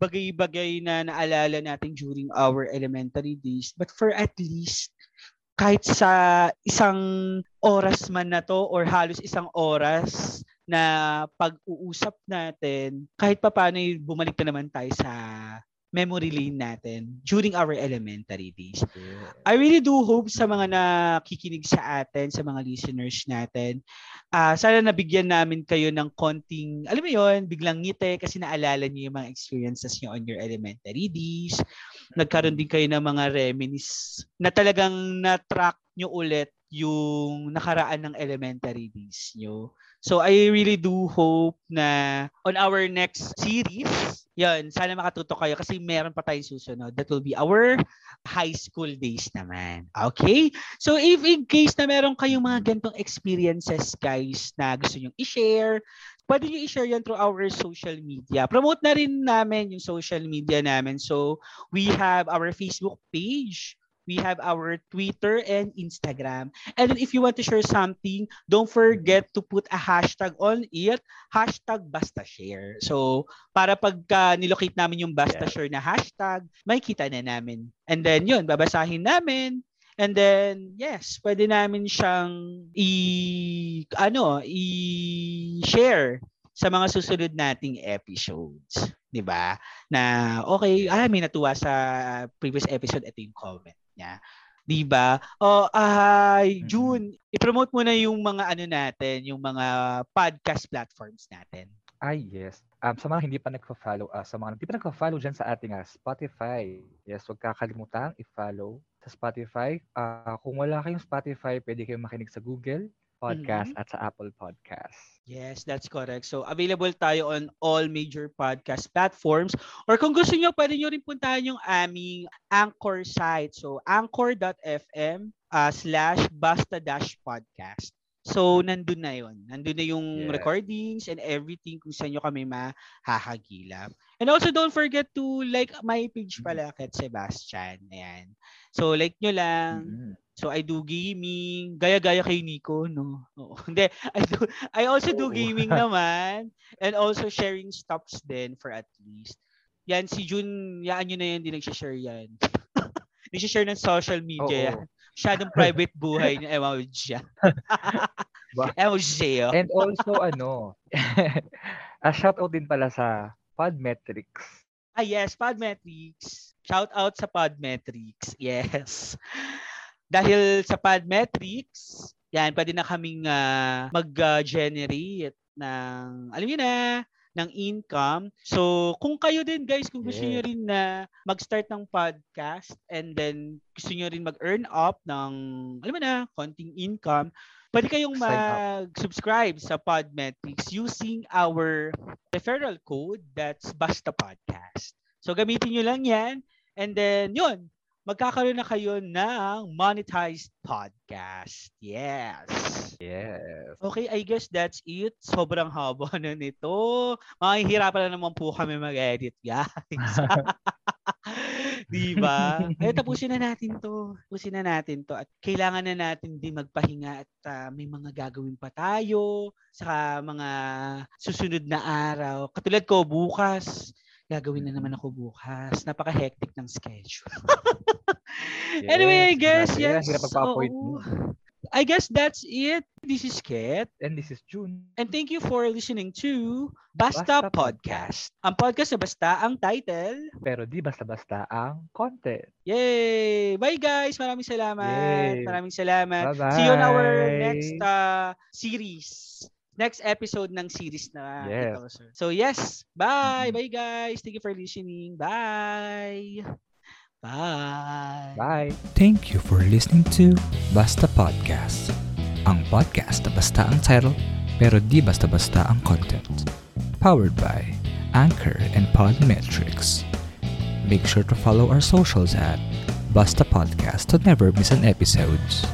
bagay-bagay na naalala natin during our elementary days. But for at least, kahit sa isang oras man na to or halos isang oras na pag-uusap natin, kahit pa paano bumalik na naman tayo sa memory lane natin during our elementary days. I really do hope sa mga nakikinig sa atin, sa mga listeners natin, ah sana nabigyan namin kayo ng konting, alam mo yon biglang ngiti kasi naalala niyo yung mga experiences niyo on your elementary days. Nagkaroon din kayo ng mga reminisce na talagang na-track nyo ulit yung nakaraan ng elementary days nyo. So I really do hope na on our next series, yan, sana makatuto kayo kasi meron pa tayong susunod. That will be our high school days naman. Okay? So if in case na meron kayong mga ganitong experiences guys na gusto nyong i-share, pwede nyo i-share yan through our social media. Promote na rin namin yung social media namin. So we have our Facebook page, we have our Twitter and Instagram. And then if you want to share something, don't forget to put a hashtag on it, hashtag basta share. So para pagka nilocate namin yung basta share na hashtag, may kita na namin. And then yun, babasahin namin. And then yes, pwede namin siyang i ano, i-share sa mga susunod nating episodes, 'di ba? Na okay, ah may natuwa sa previous episode ito yung comment niya. 'Di ba? Oh, ay June, i-promote mo na yung mga ano natin, yung mga podcast platforms natin.
Ay, yes. Um, sa mga hindi pa nagpa-follow, ah, sa mga hindi pa nagpa-follow dyan sa ating ah, Spotify, yes, huwag kakalimutan i-follow sa Spotify. Ah, kung wala kayong Spotify, pwede kayong makinig sa Google Podcast at sa Apple Podcast.
Yes, that's correct. So, available tayo on all major podcast platforms. Or kung gusto nyo, pwede nyo rin puntahan yung aming Anchor site. So, anchor.fm uh, slash basta dash podcast. So, nandun na yon Nandun na yung
Yeah.
recordings and everything kung saan nyo kami mahahagilap. And also, don't forget to like my page pala, Kat Sebastian. Ayan. So, like nyo lang.
Mhm.
So I do gaming, gaya-gaya kay Nico, no? Oo. Hindi, I do I also do gaming naman and also sharing stops din for at least. Yan si Jun, yaan nyo na yan, hindi nag-share yan. Nag-share ng social media.
Oo.
Masyadong private buhay niya. Ewan ko siya. Ewan ko siya.
And also, ano, a shoutout din pala sa Podmetrics.
Ah, yes, Podmetrics. Shout out sa Podmetrics. Yes. Dahil sa Podmetrics, yan, pwede na kaming ah, mag-generate ng, alam niyo na, ng income. So, kung kayo din guys, kung gusto niyo
Yes.
rin na mag-start ng podcast and then gusto niyo rin mag-earn up ng, alam mo na, konting income, pwede kayong mag-subscribe sa Podmetrics using our referral code that's Basta Podcast. So, gamitin nyo lang yan. And then, yun, magkakaroon na kayo ng monetized podcast. Yes.
Yes.
Okay, I guess that's it. Sobrang haba na nito. Makihirapan na naman po kami mag-edit, guys. Di ba? Eh, tapusin na natin to. Tapusin na natin to. At kailangan na natin din magpahinga at ah, may mga gagawin pa tayo sa mga susunod na araw. Katulad ko, bukas, gagawin na naman ako bukas. Napaka-hectic ng schedule.
Yes,
anyway, I guess, yes.
hirap magpa-appoint
oo.
mo.
I guess that's it. This is Ket.
And this is June.
And thank you for listening to Basta,
Basta
Podcast. Ang podcast na basta ang title.
Pero di basta-basta ang content.
Yay! Bye guys! Maraming salamat.
Yay.
Maraming salamat.
Bye-bye.
See you on our next uh, series. Next episode ng series na
Yes.
ito, sir. So yes, bye!
Mhm.
Bye guys! Thank you for listening. Bye! Bye!
Bye!
Thank you for listening to Basta Podcast. Ang podcast na basta ang title, pero di basta-basta ang content. Powered by Anchor and Podmetrics. Make sure to follow our socials at Basta Podcast to never miss an episodes.